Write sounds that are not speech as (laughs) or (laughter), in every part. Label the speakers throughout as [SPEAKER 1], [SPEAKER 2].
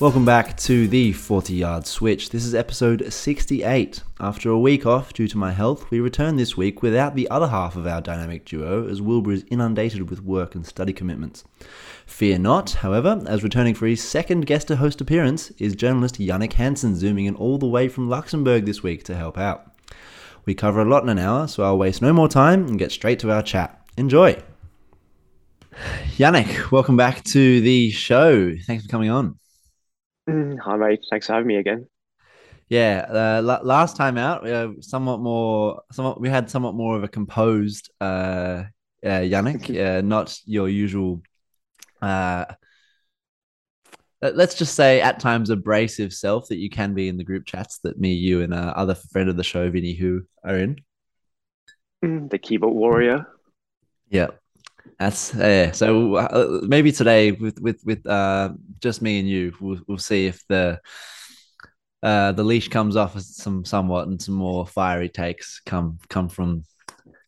[SPEAKER 1] Welcome back to the 40 yard switch. This is episode 68. After a week off due to my health, we return this week without the other half of our dynamic duo as Wilbur is inundated with work and study commitments. Fear not, however, as returning for his second guest to host appearance is journalist Yannick Hansen, zooming in all the way from Luxembourg this week to help out. We cover a lot in an hour, so I'll waste no more time and get straight to our chat. Enjoy! Yannick, welcome back to the show. Thanks for coming on.
[SPEAKER 2] Mm, Hi, mate. Thanks for having me again.
[SPEAKER 1] Yeah, uh, la- last time out, uh, somewhat more, somewhat we had somewhat more of a composed uh, uh Yannick, uh, not your usual. Uh, let- let's just say at times abrasive self that you can be in the group chats that me, you, and uh, other friend of the show, Vinny, who are in.
[SPEAKER 2] Mm, The keyboard warrior.
[SPEAKER 1] Yeah, that's yeah. So uh, maybe today with with with uh just me and you, we'll we'll see if the uh the leash comes off some somewhat and some more fiery takes come come from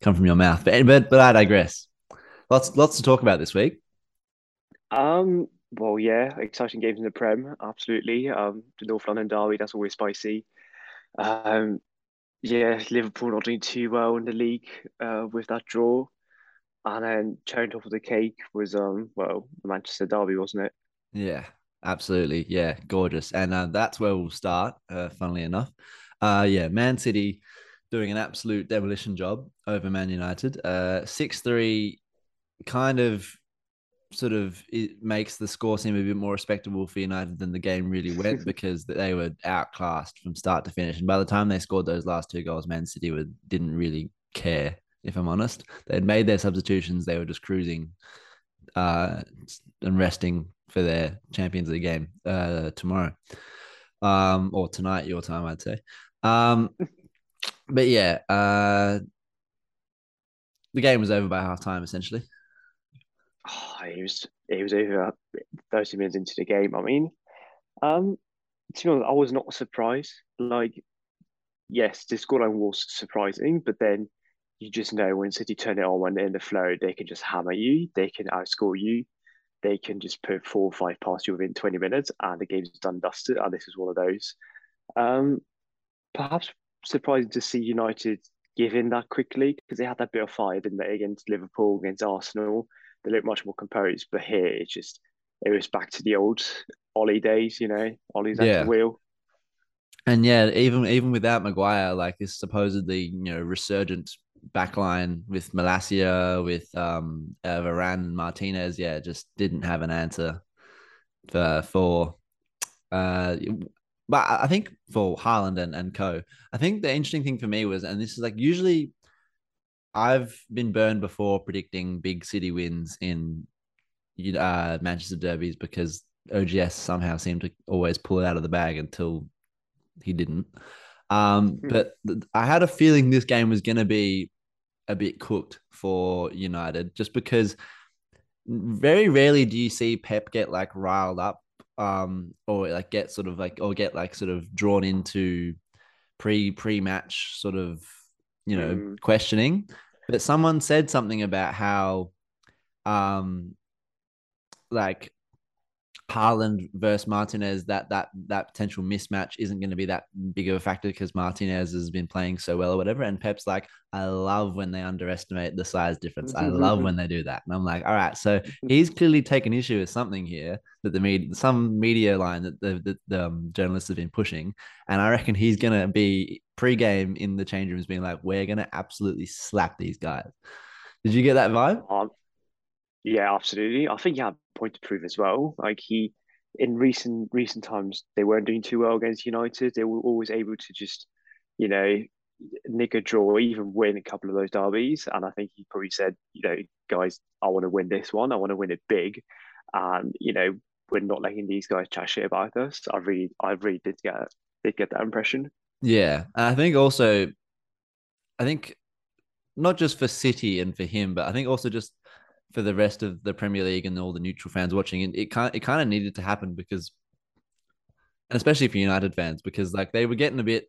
[SPEAKER 1] come from your mouth. But but but I digress. Lots lots to talk about this week.
[SPEAKER 2] Um, well, yeah, exciting games in the Prem, absolutely. Um, the North London derby, that's always spicy. Um, yeah, Liverpool not doing too well in the league uh, with that draw. And then cherry top of the cake was um, well, the Manchester derby, wasn't it?
[SPEAKER 1] Yeah, absolutely. Yeah, gorgeous. And uh, that's where we'll start. Uh, funnily enough, uh, yeah, Man City doing an absolute demolition job over Man United. Uh, six three, kind of, sort of, it makes the score seem a bit more respectable for United than the game really went (laughs) because they were outclassed from start to finish. And by the time they scored those last two goals, Man City were, didn't really care. If I'm honest, they had made their substitutions. They were just cruising uh, and resting for their Champions League game uh, tomorrow, um, or tonight, your time, I'd say. Um, but yeah, uh, the game was over by half time essentially.
[SPEAKER 2] Oh, it was it was over 30 minutes into the game. I mean, um, to be honest, I was not surprised. Like, yes, the scoreline was surprising, but then you just know when City turn it on when they're in the flow, they can just hammer you, they can outscore you, they can just put four or five past you within 20 minutes, and the game's done dusted. And this is one of those. Um, perhaps surprising to see United give in that quickly because they had that bit of fire, didn't they, against Liverpool, against Arsenal. They looked much more composed, but here it's just it was back to the old Ole days, you know, Ole's at
[SPEAKER 1] Yeah.
[SPEAKER 2] the wheel.
[SPEAKER 1] And yeah, even even without Maguire, like this supposedly you know resurgent backline with Malacia, with um uh, Varane Martinez, yeah, just didn't have an answer for for uh. But I I think for Haaland and, and Co, I think the interesting thing for me was, and this is like usually I've been burned before predicting big city wins in uh, Manchester derbies because OGS somehow seemed to always pull it out of the bag until he didn't. Um,
[SPEAKER 2] Hmm.
[SPEAKER 1] but I had a feeling this game was going to be a bit cooked for United just because very rarely do you see Pep get like riled up um, or like get sort of like or get like sort of drawn into pre pre match sort of you know
[SPEAKER 2] Mm.
[SPEAKER 1] questioning. But someone said something about how um like Haaland versus Martinez, that that that potential mismatch isn't going to be that big of a factor because Martinez has been playing so well or whatever. And Pep's like, I love when they underestimate the size difference. I love when they do that. And I'm like, all right, so he's clearly taken issue with something here that the media, some media line that the, the, the um, journalists have been pushing, and I reckon he's going to be pre-game in the change rooms being like, we're going to absolutely slap these guys. Did you get that vibe?
[SPEAKER 2] Um, yeah, absolutely. I think a point to prove as well. Like he, in recent recent times, they weren't doing too well against United. They were always able to just, you know, nick a draw, even win a couple of those derbies. And I think he probably said, you know, guys, I want to win this one. I want to win it big. And you know, we're not letting these guys chat shit about us. I really, I really did get did get that impression.
[SPEAKER 1] Yeah, and I think also I think not just for City and for him, but I think also just for the rest of the Premier League and all the neutral fans watching, it, it kind it kind of needed to happen because, and especially for United fans, because like they were getting a bit,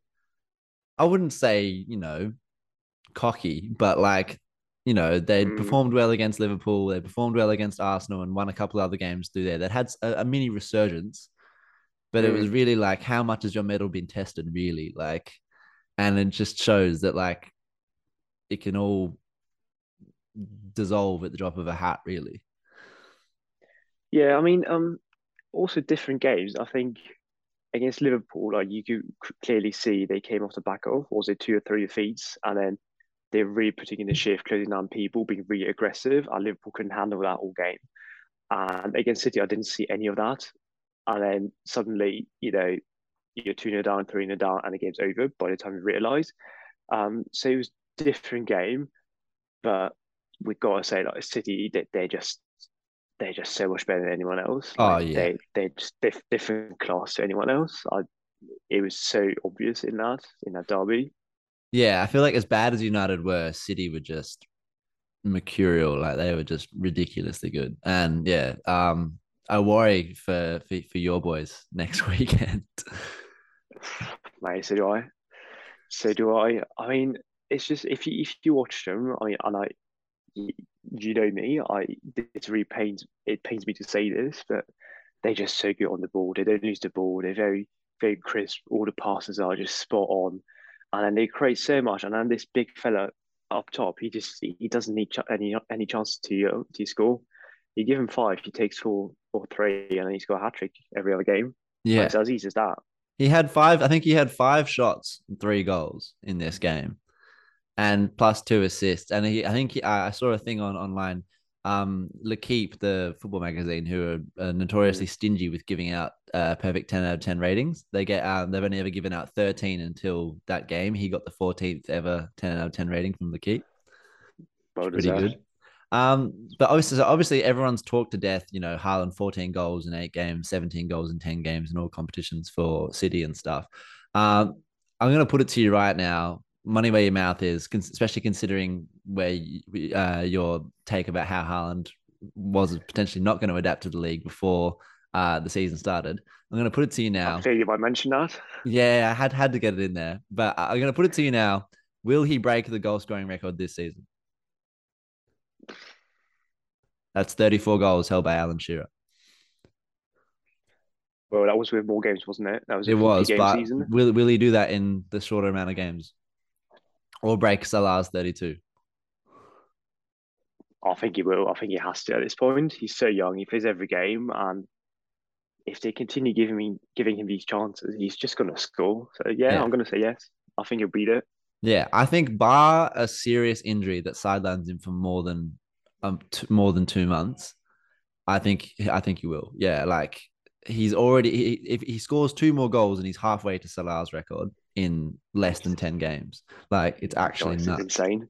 [SPEAKER 1] I wouldn't say you know, cocky, but like you know they
[SPEAKER 2] Mm.
[SPEAKER 1] performed well against Liverpool, they performed well against Arsenal, and won a couple of other games through there. That had a, a mini resurgence, but it was really like how much has your mettle been tested, really, like, and it just shows that like it can all dissolve at the drop of a hat, really.
[SPEAKER 2] Yeah, I mean, um, also different games. I think against Liverpool, like you could clearly see they came off the back of was it two or three defeats, and then they're really putting in the shift, closing down people, being really aggressive, and Liverpool couldn't handle that all game. And against City, I didn't see any of that. And then suddenly, you know, you're two 0 down, three 0 down, and the game's over by the time you realise. Um, so it was different game, but we got to say, like City, they, they're just they're just so much better than anyone else.
[SPEAKER 1] Oh,
[SPEAKER 2] Like,
[SPEAKER 1] yeah.
[SPEAKER 2] they they're just diff- different class to anyone else. I, it was so obvious in that in that derby.
[SPEAKER 1] Yeah, I feel like as bad as United were, City were just mercurial. Like they were just ridiculously good. And yeah, um, I worry for for, for your boys (laughs) next weekend. (sighs)
[SPEAKER 2] Mate, so do I. So do I. I mean, it's just if you if you watch them, I mean, and I, you, know me, I it really pains it pains me to say this, but they're just so good on the ball. They don't lose the ball. They're very very crisp. All the passes are just spot on, and then they create so much. And then this big fella up top, he just he doesn't need ch- any any chance to uh, to score. You give him five, he takes four or three, and then he's got a hat trick every other game.
[SPEAKER 1] Yeah,
[SPEAKER 2] it's as easy as that.
[SPEAKER 1] he had five. I think he had five shots, and three goals in this game, and plus two assists. And he, I think he, I saw a thing on online. Um, L'Equipe, the football magazine, who are uh, notoriously stingy with giving out uh, perfect ten out of ten ratings. They get um, they've only ever given out thirteen until that game. He got the fourteenth ever ten out of ten rating from.
[SPEAKER 2] Well
[SPEAKER 1] Pretty good. Um, but obviously, so obviously, everyone's talked to death. You know, Haaland 14 goals in eight games, 17 goals in 10 games in all competitions for City and stuff. Um, I'm going to put it to you right now. Money where your mouth is, especially considering where you, uh, your take about how Haaland was potentially not going to adapt to the league before uh, the season started. I'm going to put it to you now.
[SPEAKER 2] I figured you might mention that.
[SPEAKER 1] Yeah, I had had to get it in there, but I'm going to put it to you now. Will he break the goal scoring record this season? That's 34 goals held by Alan Shearer.
[SPEAKER 2] Well, that was with more games, wasn't it? That was
[SPEAKER 1] It was, but
[SPEAKER 2] season.
[SPEAKER 1] will will he do that in the shorter amount of games, or break Salah's 32?
[SPEAKER 2] I think he will. I think he has to at this point. He's so young. He plays every game, and if they continue giving me giving him these chances, he's just going to score. So yeah,
[SPEAKER 1] Yeah.
[SPEAKER 2] I'm going to say yes. I think he'll beat it.
[SPEAKER 1] Yeah, I think bar a serious injury that sidelines him for more than um t- more than two months, I think I think he will. Yeah, like he's already he, if he scores two more goals and he's halfway to Salah's record in less than ten games, like it's actually nuts.
[SPEAKER 2] insane.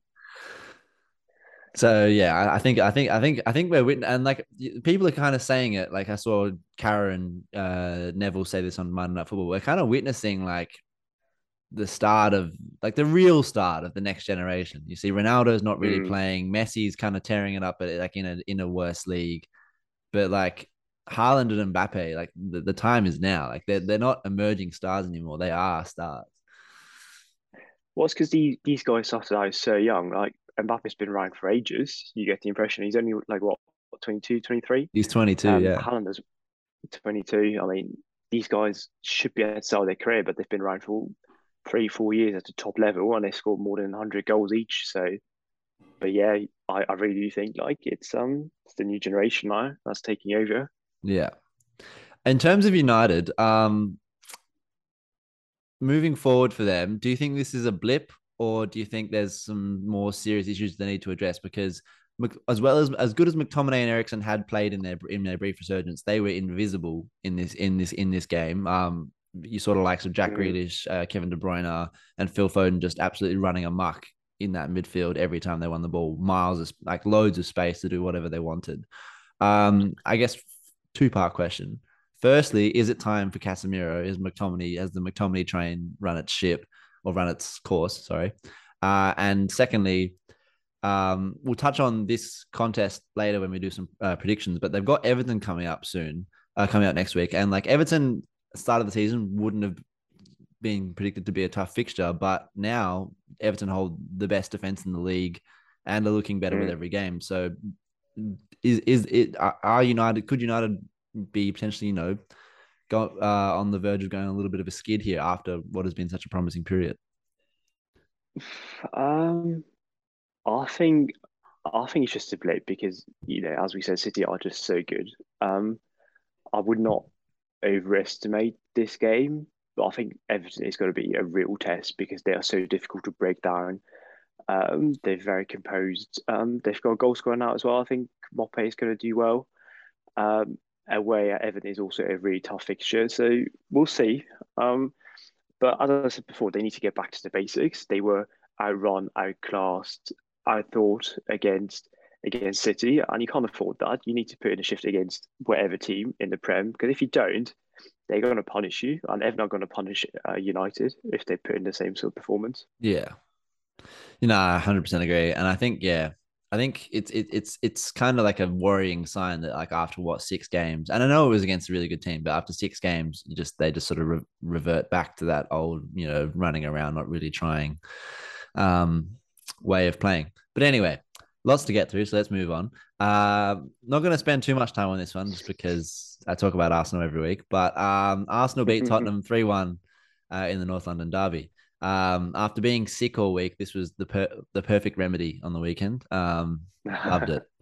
[SPEAKER 1] So yeah, I, I think I think I think I think we're witness and like people are kind of saying it. Like I saw Karen uh, Neville say this on Monday Night Football. We're kind of witnessing like the start of like the real start of the next generation. You see, Ronaldo's not really
[SPEAKER 2] Mm.
[SPEAKER 1] playing. Messi's kind of tearing it up, at like in a in a worse league. But like Haaland and Mbappe, like the, the time is now. Like they're they're not emerging stars anymore. They are stars.
[SPEAKER 2] Well, it's because these these guys started out so young. Like Mbappe's been around for ages. You get the impression he's only like what 22, 23.
[SPEAKER 1] He's twenty two.
[SPEAKER 2] Um,
[SPEAKER 1] yeah.
[SPEAKER 2] Haaland is 22. I mean, these guys should be at the start of their career, but they've been around for three, four years at the top level, and they scored more than 100 goals each. So, but yeah, I, I really do think like it's um it's the new generation now that's taking over.
[SPEAKER 1] Yeah. In terms of United, um, moving forward for them, do you think this is a blip, or do you think there's some more serious issues they need to address? Because as well as as good as McTominay and Eriksen had played in their in their brief resurgence, they were invisible in this in this in this game. Um, you sort of likes of Jack
[SPEAKER 2] Mm.
[SPEAKER 1] Grealish, uh, Kevin De Bruyne, and Phil Foden just absolutely running amok in that midfield every time they won the ball, miles of like loads of space to do whatever they wanted. Um, I guess two part question. Firstly, is it time for Casemiro? Is McTominay has the McTominay train run its ship or run its course? Sorry. Uh, and secondly, um, we'll touch on this contest later when we do some uh, predictions, but they've got Everton coming up soon, uh, coming out next week. And like Everton, start of the season wouldn't have been predicted to be a tough fixture, but now Everton hold the best defense in the league and are looking better mm. with every game. So is is it are United could United be potentially, you know, go uh, on the verge of going a little bit of a skid here after what has been such a promising period?
[SPEAKER 2] Um I think I think it's just a blip because you know, as we said, City are just so good. Um, I would not overestimate this game, but I think Everton is going to be a real test because they are so difficult to break down. Um, they're very composed. Um, they've got a goal scorer now as well. I think Maupay is going to do well. Um, away at Everton is also a really tough fixture, so we'll see. Um, but as I said before, they need to get back to the basics. They were outrun, outclassed, I thought against against City, and you can't afford that. You need to put in a shift against whatever team in the Prem, because if you don't, they're going to punish you, and they're not going to punish uh, United if they put in the same sort of performance.
[SPEAKER 1] Yeah, you know, I hundred percent agree, and I think yeah, I think it's it, it's it's kind of like a worrying sign that like after what six games, and I know it was against a really good team, but after six games, you just they just sort of re- revert back to that old you know running around, not really trying. Um, way of playing. But anyway, lots to get through, so let's move on. Uh, not going to spend too much time on this one just because I talk about Arsenal every week. But um, Arsenal beat (laughs) Tottenham 3 1 uh, in the North London Derby. Um, after being sick all week, this was the per- the perfect remedy on the weekend. Um, loved it. (laughs)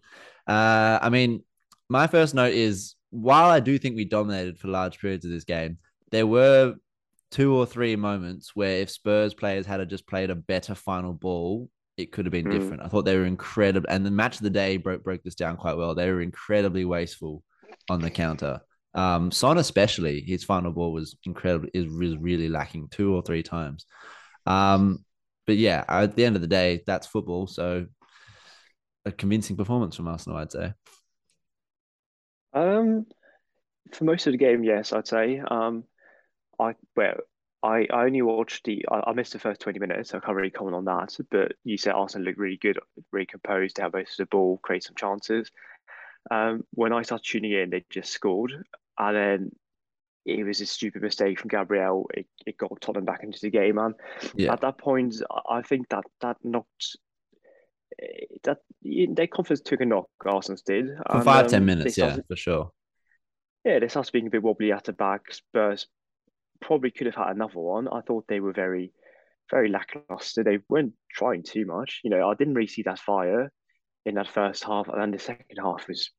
[SPEAKER 1] Uh, I mean, my first note is while I do think we dominated for large periods of this game, there were two or three moments where if Spurs players had just played a better final ball, it could have been mm. different. I thought they were incredible, and the match of the day broke broke this down quite well. They were incredibly wasteful on the counter. Um, Son especially, his final ball was incredible. Is was really lacking two or three times. Um, but yeah, at the end of the day, that's football. So a convincing performance from Arsenal, I'd say.
[SPEAKER 2] Um, for most of the game, yes, I'd say. Um, I well, I, I only watched the I, I, missed the first 20 minutes, so I can't really comment on that. But you said Arsenal looked really good, really composed, have most of the ball, create some chances. Um, when I started tuning in, they just scored. And then it was a stupid mistake from Gabriel. It, it got Tottenham back into the game. And yeah. at that point, I think that that knocked that their confidence took a knock, Arsenal did.
[SPEAKER 1] For and, five, um, ten minutes, started, yeah, for sure.
[SPEAKER 2] Yeah, they started being a bit wobbly at the back. Spurs probably could have had another one. I thought they were very, very lackluster. They weren't trying too much. You know, I didn't really see that fire in that first half, and then the second half was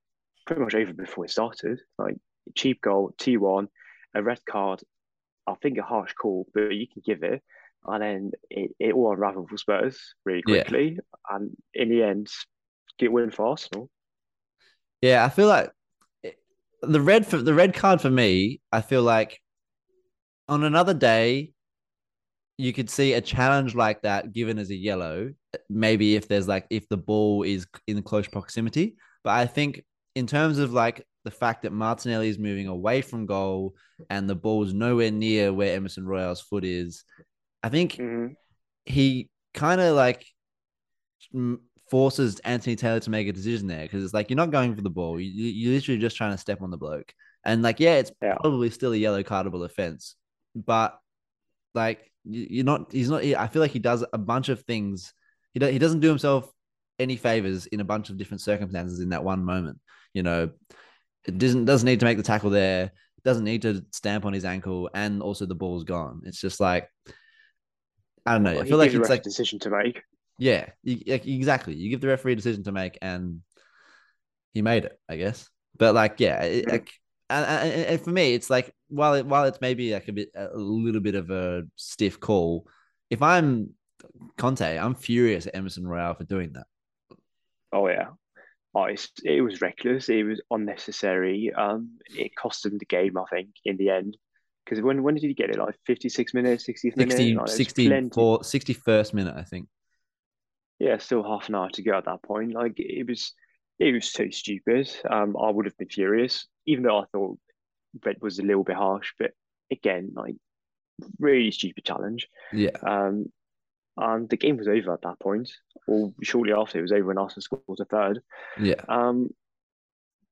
[SPEAKER 2] pretty much over before it started. Like cheap goal, T one, a red card. I think a harsh call, but you can give it, and then it, it all unravelled for Spurs really quickly, yeah. and in the end, get win for Arsenal.
[SPEAKER 1] Yeah, I feel like the red for the red card for me. I feel like on another day, you could see a challenge like that given as a yellow. Maybe if there's like if the ball is in close proximity, but I think in terms of like the fact that Martinelli is moving away from goal and the ball is nowhere near where Emerson Royal's foot is, I think mm-hmm. he kind of like forces Anthony Taylor to make a decision there because it's like you're not going for the ball, you, you're literally just trying to step on the bloke, and like yeah, it's yeah. probably still a yellow cardable offense, but like you're not. He's not. I feel like he does a bunch of things. He do, he doesn't do himself any favors in a bunch of different circumstances in that one moment. You know, it doesn't doesn't need to make the tackle there. Doesn't need to stamp on his ankle, and also the ball's gone. It's just like I don't know. Well, I feel like it's like
[SPEAKER 2] decision to make.
[SPEAKER 1] Yeah, exactly. You give the referee a decision to make, and he made it, I guess. But like, yeah, it, like and, and, for me, it's like while it, while it's maybe like a bit a little bit of a stiff call, if I'm Conte, I'm furious at Emerson Royal for doing that.
[SPEAKER 2] Oh yeah, oh, it was reckless. It was unnecessary. Um, it cost him the game, I think, in the end. Because when when did he get it? Like 56 minutes, 60th 60, minute? Like,
[SPEAKER 1] 64, 61st minute, I think.
[SPEAKER 2] Yeah, still half an hour to go at that point. Like it was it was so stupid. Um, I would have been furious, even though I thought red was a little bit harsh. But again, like really stupid challenge.
[SPEAKER 1] Yeah.
[SPEAKER 2] Um, and the game was over at that point, or shortly after it was over, and Arsenal scored a third.
[SPEAKER 1] Yeah.
[SPEAKER 2] Um,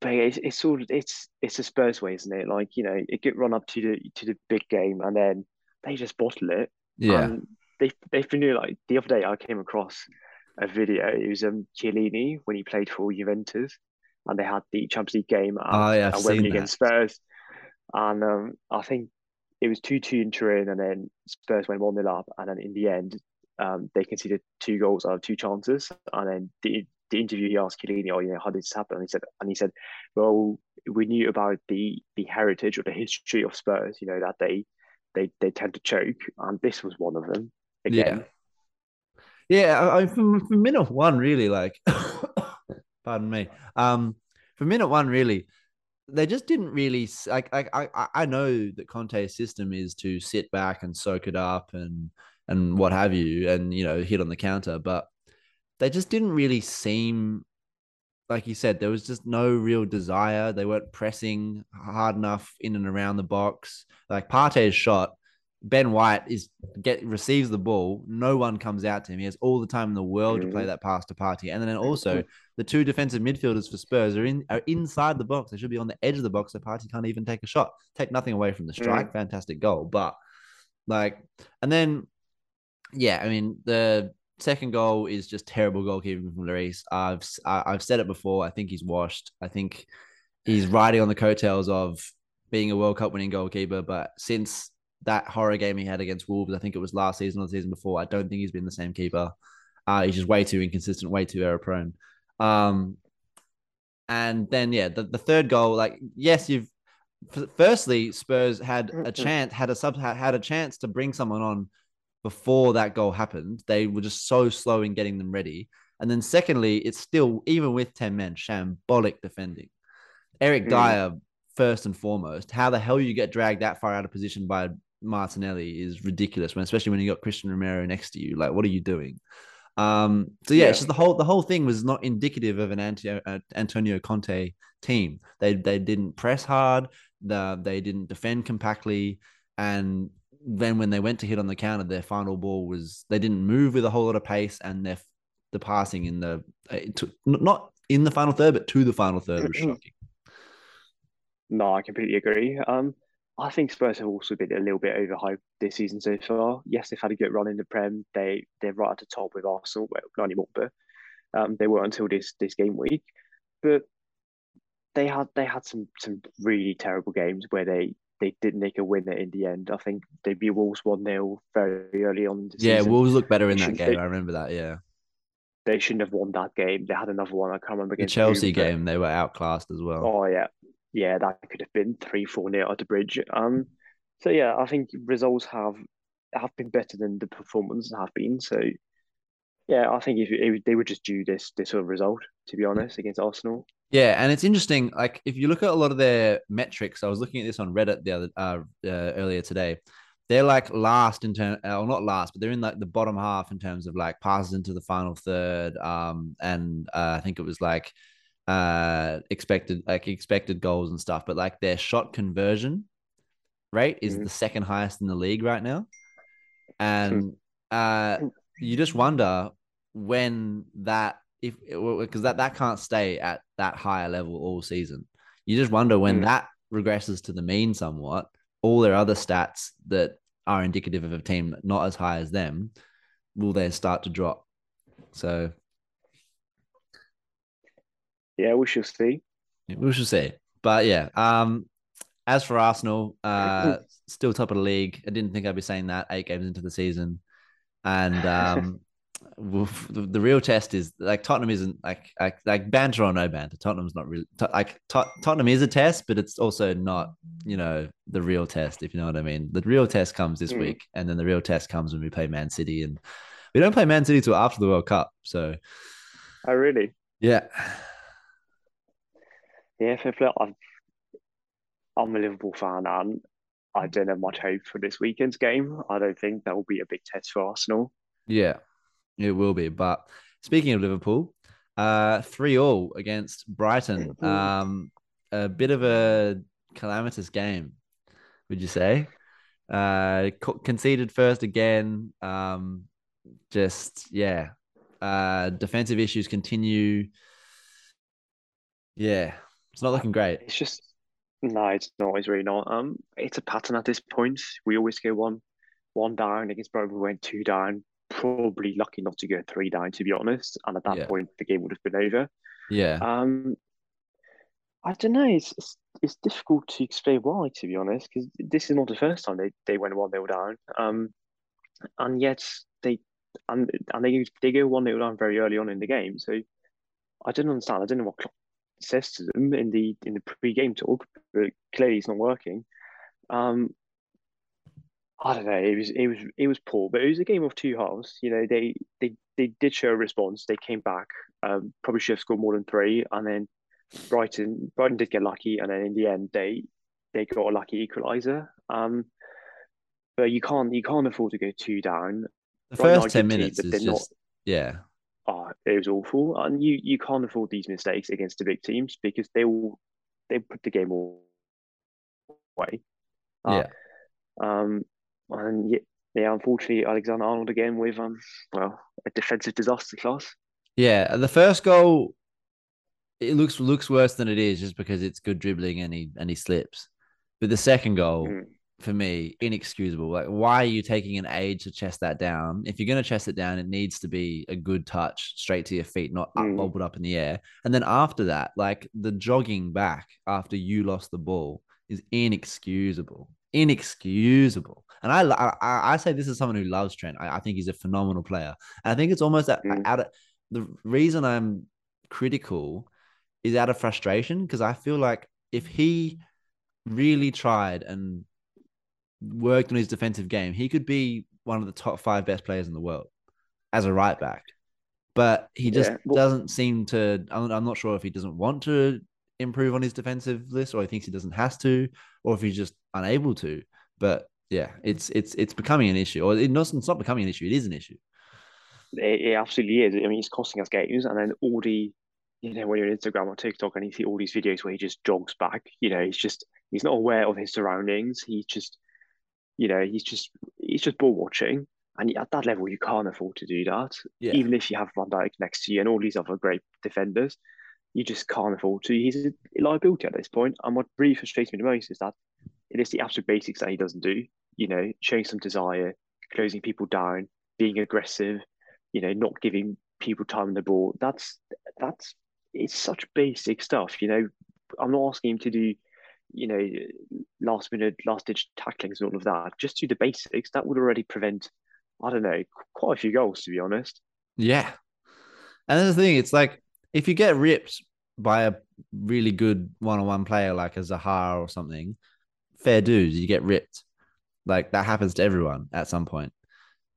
[SPEAKER 2] but it's, it's sort of it's it's a Spurs way, isn't it? Like you know, it get run up to the to the big game, and then they just bottle it.
[SPEAKER 1] Yeah.
[SPEAKER 2] And they they've been doing like the other day. I came across a video. It was um Chiellini when he played for Juventus, and they had the Champions League game at,
[SPEAKER 1] Oh, yeah,
[SPEAKER 2] at Wembley against Spurs, and um I think it was two two in Turin, and then Spurs went one 0 up, and then in the end, um they conceded two goals out of two chances, and then the the interview he asked Chiellini, oh, you know, how did this happen? And he said, and he said, well, we knew about the the heritage or the history of Spurs, you know, that they they they tend to choke, and this was one of them. Again.
[SPEAKER 1] Yeah, I, I, from, from minute one, really, like, (coughs) pardon me. Um, from minute one, really, they just didn't really like. I, I, I know that Conte's system is to sit back and soak it up and and what have you, and you know, hit on the counter, but they just didn't really seem like you said. There was just no real desire. They weren't pressing hard enough in and around the box. Like Partey's shot, Ben White is get receives the ball. No one comes out to him. He has all the time in the world to play
[SPEAKER 2] Mhm.
[SPEAKER 1] that pass to Partey. And then also the two defensive midfielders for Spurs are in are inside the box. They should be on the edge of the box so Partey can't even take a shot. Take nothing away from the strike. Fantastic goal. But like and then yeah, I mean the second goal is just terrible goalkeeping from Lloris. I've I- I've said it before. I think he's washed. I think he's riding on the coattails of being a World Cup winning goalkeeper. But since that horror game he had against Wolves, I think it was last season or the season before, I don't think he's been the same keeper. Uh, he's just way too inconsistent, way too error prone. Um, and then yeah, the, the third goal, like yes, you've firstly Spurs had a chance, had a sub, had a chance to bring someone on before that goal happened. They were just so slow in getting them ready. And then secondly, it's still even with ten men, shambolic defending. Eric
[SPEAKER 2] Mm.
[SPEAKER 1] Dier first and foremost. How the hell you get dragged that far out of position by Martinelli is ridiculous. When especially when you got Cristian Romero next to you, like what are you doing? Um, so yeah,
[SPEAKER 2] Yeah.
[SPEAKER 1] it's just the whole the whole thing was not indicative of an Antonio, uh, Antonio Conte team. They they didn't press hard. The, they didn't defend compactly, and then when they went to hit on the counter, their final ball was they didn't move with a whole lot of pace, and their the passing in the uh, to, not in the final third, but to the final third was shocking.
[SPEAKER 2] No, I completely agree. Um, I think Spurs have also been a little bit overhyped this season so far. Yes, they've had a good run in the Prem. They they're right at the top with Arsenal. Well, not anymore, but um, they were until this this game week. But they had they had some some really terrible games where they they did nick a winner in the end. I think they beat Wolves one 0 very early on.
[SPEAKER 1] Yeah,
[SPEAKER 2] season.
[SPEAKER 1] Wolves look better in
[SPEAKER 2] They
[SPEAKER 1] that game.
[SPEAKER 2] they-
[SPEAKER 1] I remember that. Yeah,
[SPEAKER 2] they shouldn't have won that game. They had another one. I can't remember
[SPEAKER 1] the Chelsea
[SPEAKER 2] who,
[SPEAKER 1] game they were outclassed as well.
[SPEAKER 2] Oh yeah, yeah, that could have been three, four nil at the bridge. Um, so yeah, I think results have have been better than the performance have been. So yeah, I think if, if they were just due this this sort of result, to be honest, against Arsenal.
[SPEAKER 1] Yeah, and it's interesting. Like if you look at a lot of their metrics, I was looking at this on Reddit the other uh, uh earlier today. They're like last in term, or not last, but they're in like the bottom half in terms of like passes into the final third. Um, and uh, I think it was like uh expected like expected goals and stuff. But like their shot conversion rate is
[SPEAKER 2] Mhm.
[SPEAKER 1] the second highest in the league right now, and uh, you just wonder when that if because that that can't stay at that higher level all season. You just wonder when
[SPEAKER 2] Mm.
[SPEAKER 1] that regresses to the mean somewhat. All their other stats that are indicative of a team not as high as them will then start to drop. So
[SPEAKER 2] Yeah, we shall see.
[SPEAKER 1] we shall see. But yeah, um, as for Arsenal, uh, still top of the league. I didn't think I'd be saying that eight games into the season, and um, (laughs) the, the real test is like Tottenham isn't like like like banter or no banter. Tottenham's not really like Tot- Tottenham is a test, but it's also not you know the real test. If you know what I mean. The real test comes this
[SPEAKER 2] Mm.
[SPEAKER 1] week, and then the real test comes when we play Man City, and we don't play Man City till after the World Cup. So
[SPEAKER 2] Oh really?
[SPEAKER 1] yeah,
[SPEAKER 2] Yeah, fair play. I'm, I'm a Liverpool fan, and I don't have much hope for this weekend's game. I don't think that will be a big test for Arsenal.
[SPEAKER 1] Yeah, it will be. But speaking of Liverpool, uh, three all against Brighton. Um, a bit of a calamitous game, would you say? Uh, conceded first again. Um, just yeah, uh, defensive issues continue. Yeah, it's not looking great.
[SPEAKER 2] It's just no, it's not. It's really not. Um, it's a pattern at this point. We always go one, one down against Brighton. We went two down. Probably lucky not to go three down, to be honest. And at that
[SPEAKER 1] Yeah.
[SPEAKER 2] point, the game would have been over.
[SPEAKER 1] Yeah,
[SPEAKER 2] Um, I don't know. It's it's, it's difficult to explain why, to be honest, because this is not the first time they, they went one 0 down. Um, and yet they and and they they go one 0 down very early on in the game. So I don't understand. I don't know what Klopp says to them in the in the pre-game talk, but clearly it's not working. Um, I don't know. It was it was it was poor, but it was a game of two halves. You know, they they they did show a response. They came back. Um, probably should have scored more than three, and then Brighton Brighton did get lucky, and then in the end they they got a lucky equaliser. Um, but you can't you can't afford to go two down.
[SPEAKER 1] the
[SPEAKER 2] Brighton
[SPEAKER 1] first ten minutes
[SPEAKER 2] but
[SPEAKER 1] is
[SPEAKER 2] they're not-
[SPEAKER 1] just yeah,
[SPEAKER 2] Oh, it was awful, and you you can't afford these mistakes against the big teams because they will they put the game away. Uh, Um, and yeah, unfortunately, Alexander Arnold again with um, well, a defensive disaster class.
[SPEAKER 1] yeah. The first goal, it looks looks worse than it is just because it's good dribbling and he and he slips. But the second goal,
[SPEAKER 2] Mm.
[SPEAKER 1] for me, inexcusable. Like, why are you taking an age to chest that down? If you're going to chest it down, it needs to be a good touch straight to your feet, not up,
[SPEAKER 2] Mm.
[SPEAKER 1] bobbled up in the air. And then after that, like the jogging back after you lost the ball is inexcusable. Inexcusable. And I, I, I say this is someone who loves Trent. I, I think he's a phenomenal player. And I think it's almost out,
[SPEAKER 2] Mm.
[SPEAKER 1] out of the reason I'm critical is out of frustration because I feel like if he really tried and worked on his defensive game, he could be one of the top five best players in the world as a right back. But he just
[SPEAKER 2] Yeah,
[SPEAKER 1] doesn't seem to. I'm, I'm not sure if he doesn't want to improve on his defensive list, or he thinks he doesn't has to, or if he's just unable to. But yeah, it's it's it's becoming an issue, or it not, it's not becoming an issue. It is an issue.
[SPEAKER 2] It, it absolutely is. I mean, it's costing us games, and then all the, you know, when you're on Instagram or TikTok and you see all these videos where he just jogs back, you know, he's just he's not aware of his surroundings. He's just, you know, he's just he's just ball watching, and at that level, you can't afford to do that.
[SPEAKER 1] Yeah.
[SPEAKER 2] Even if you have Van Dijk next to you and all these other great defenders, you just can't afford to. He's a liability at this point. And what really frustrates me the most is that it is the absolute basics that he doesn't do. You know, showing some desire, closing people down, being aggressive, you know, not giving people time on the ball. That's that's it's such basic stuff. You know, I'm not asking him to do, you know, last minute, last ditch tacklings and all of that. Just do the basics. That would already prevent, I don't know, quite a few goals to be honest.
[SPEAKER 1] Yeah. And the thing, it's like if you get ripped by a really good one-on-one player like a Zaha or something, fair dues, you get ripped. Like that happens to everyone at some point.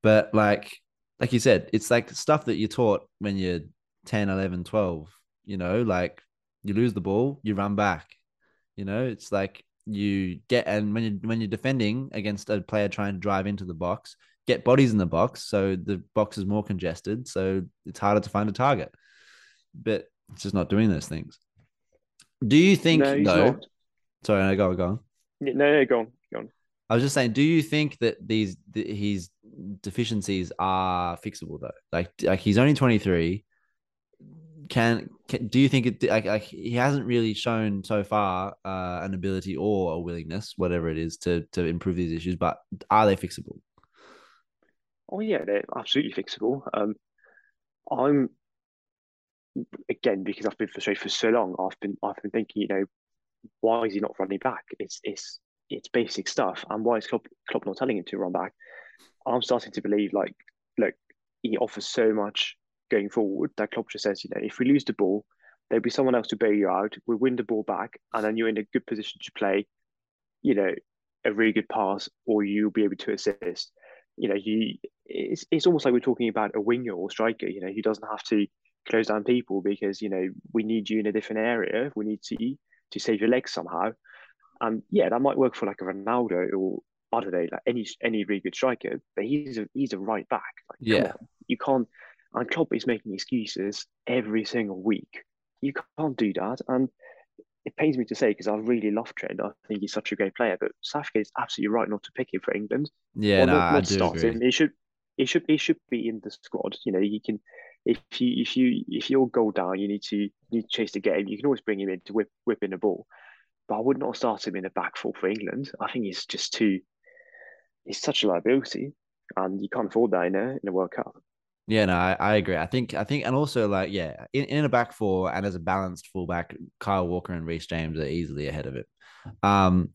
[SPEAKER 1] But like like you said, it's like stuff that you're taught when you're 10, 11, 12, you know, like you lose the ball, you run back. You know, it's like you get and when you when you're defending against a player trying to drive into the box, get bodies in the box so the box is more congested so it's harder to find a target but it's just not doing those things do you think
[SPEAKER 2] no,
[SPEAKER 1] though
[SPEAKER 2] not.
[SPEAKER 1] sorry no, go go on
[SPEAKER 2] No, no, go on, go on.
[SPEAKER 1] i was just saying do you think that these th- his deficiencies are fixable though like like he's only 23 can, can do you think it like, like he hasn't really shown so far uh, an ability or a willingness whatever it is to to improve these issues but are they fixable
[SPEAKER 2] Oh yeah, they're absolutely fixable. Um, I'm again because I've been frustrated for so long. I've been I've been thinking, you know, why is he not running back? It's it's it's basic stuff, and why is Klopp, Klopp not telling him to run back? I'm starting to believe, like, look, he offers so much going forward that Klopp just says, you know, if we lose the ball, there'll be someone else to bail you out. We win the ball back, and then you're in a good position to play, you know, a really good pass, or you'll be able to assist you know, you it's it's almost like we're talking about a winger or striker, you know, who doesn't have to close down people because, you know, we need you in a different area. We need to to save your legs somehow. And yeah, that might work for like a Ronaldo or I don't know, like any any really good striker, but he's a he's a right back. Like,
[SPEAKER 1] Yeah.
[SPEAKER 2] You can't and Klopp is making excuses every single week. You can't do that. And it pains me to say because I really love Trent. I think he's such a great player, but Southgate is absolutely right not to pick him for England
[SPEAKER 1] yeah
[SPEAKER 2] or
[SPEAKER 1] no,
[SPEAKER 2] not,
[SPEAKER 1] i do
[SPEAKER 2] start
[SPEAKER 1] agree
[SPEAKER 2] him. He should he should he should be in the squad. You know, he can if you if you if you're goal down, you need to you need to chase the game. You can always bring him in to whip whip in the ball, but I would not start him in a back four for England. I think he's just too. He's such a liability, and you can't afford that in a in a World Cup.
[SPEAKER 1] Yeah, no, I, I agree. I think I think and also like yeah, in, in a back four and as a balanced fullback, Kyle Walker and Reece James are easily ahead of it. Um,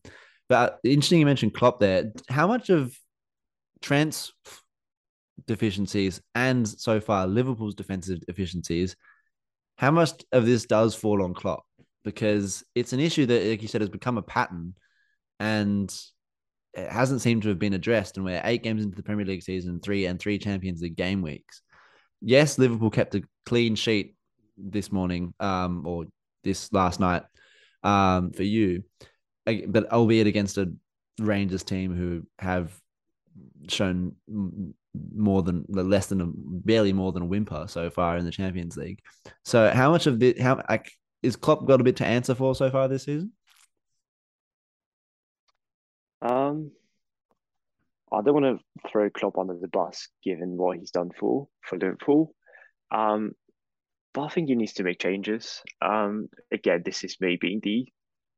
[SPEAKER 1] but interesting you mentioned Klopp there. How much of Trent's deficiencies and so far Liverpool's defensive deficiencies, how much of this does fall on Klopp? Because it's an issue that, like you said, has become a pattern and it hasn't seemed to have been addressed. And we're eight games into the Premier League season, three and three Champions League game weeks. Yes, Liverpool kept a clean sheet this morning, um, or this last night, um, for you, but albeit against a Rangers team who have shown more than the less than a barely more than a whimper so far in the Champions League. So how much of the how like is Klopp got a bit to answer for so far this season?
[SPEAKER 2] Um, I don't want to throw Klopp under the bus given what he's done for for Liverpool. Um, but I think he needs to make changes. Um, again, this is me being the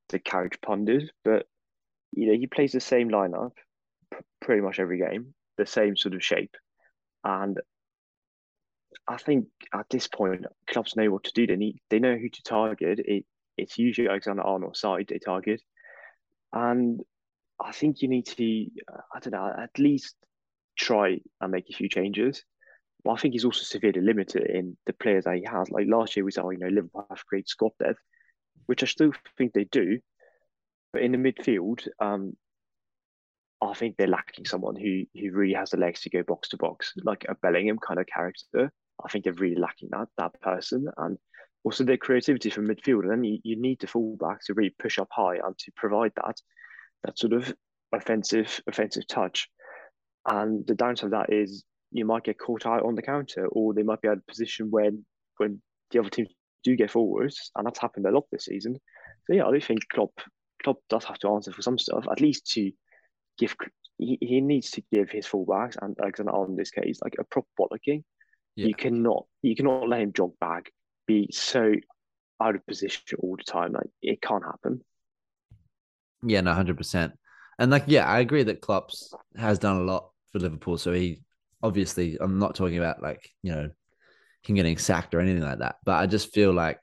[SPEAKER 2] the carriage pundit, but you know he plays the same lineup pretty much every game, the same sort of shape. And I think at this point, clubs know what to do. They need, they know who to target. It it's usually Alexander Arnold's side they target, and I think you need to, I don't know, at least try and make a few changes. But I think he's also severely limited in the players that he has. Like last year, we saw, you know, Liverpool have great squad depth, which I still think they do. But in the midfield, um, I think they're lacking someone who who really has the legs to go box to box, like a Bellingham kind of character. I think they're really lacking that that person, and also their creativity from midfield. And then you, you need the fullback to really push up high and to provide that that sort of offensive offensive touch. And the downside of that is you might get caught out on the counter, or they might be at a position when when the other teams do get forwards, and that's happened a lot this season. So yeah, I do think Klopp Klopp does have to answer for some stuff, at least to give he, he needs to give his fullbacks and Alexander Arnold in this case like a proper bollocking. Yeah. You cannot you cannot let him jog back, be so out of position all the time. Like it can't happen.
[SPEAKER 1] Yeah, no, hundred percent. And like, yeah, I agree that Klopp's has done a lot for Liverpool. So he obviously, I'm not talking about like you know him getting sacked or anything like that, but I just feel like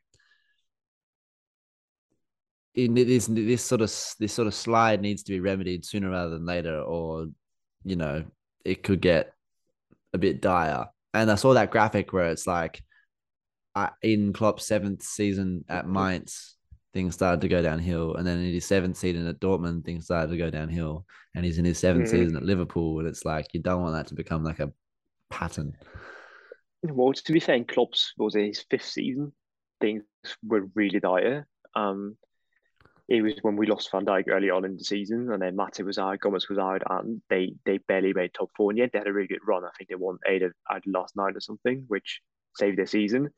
[SPEAKER 1] this this sort of this sort of slide needs to be remedied sooner rather than later, or you know, it could get a bit dire. And I saw that graphic where it's like, uh, in Klopp's seventh season at Mainz, things started to go downhill, and then in his seventh season at Dortmund, things started to go downhill, and he's in his 7th mm-hmm. season at Liverpool, and it's like you don't want that to become like a pattern.
[SPEAKER 2] Well, to be fair, in Klopp's was his fifth season, things were really dire. Um, it was when we lost Van Dijk early on in the season, and then Matip was out, Gomez was out, and they they barely made top four. And yet they had a really good run. I think they won eight of out last nine or something, which saved their season.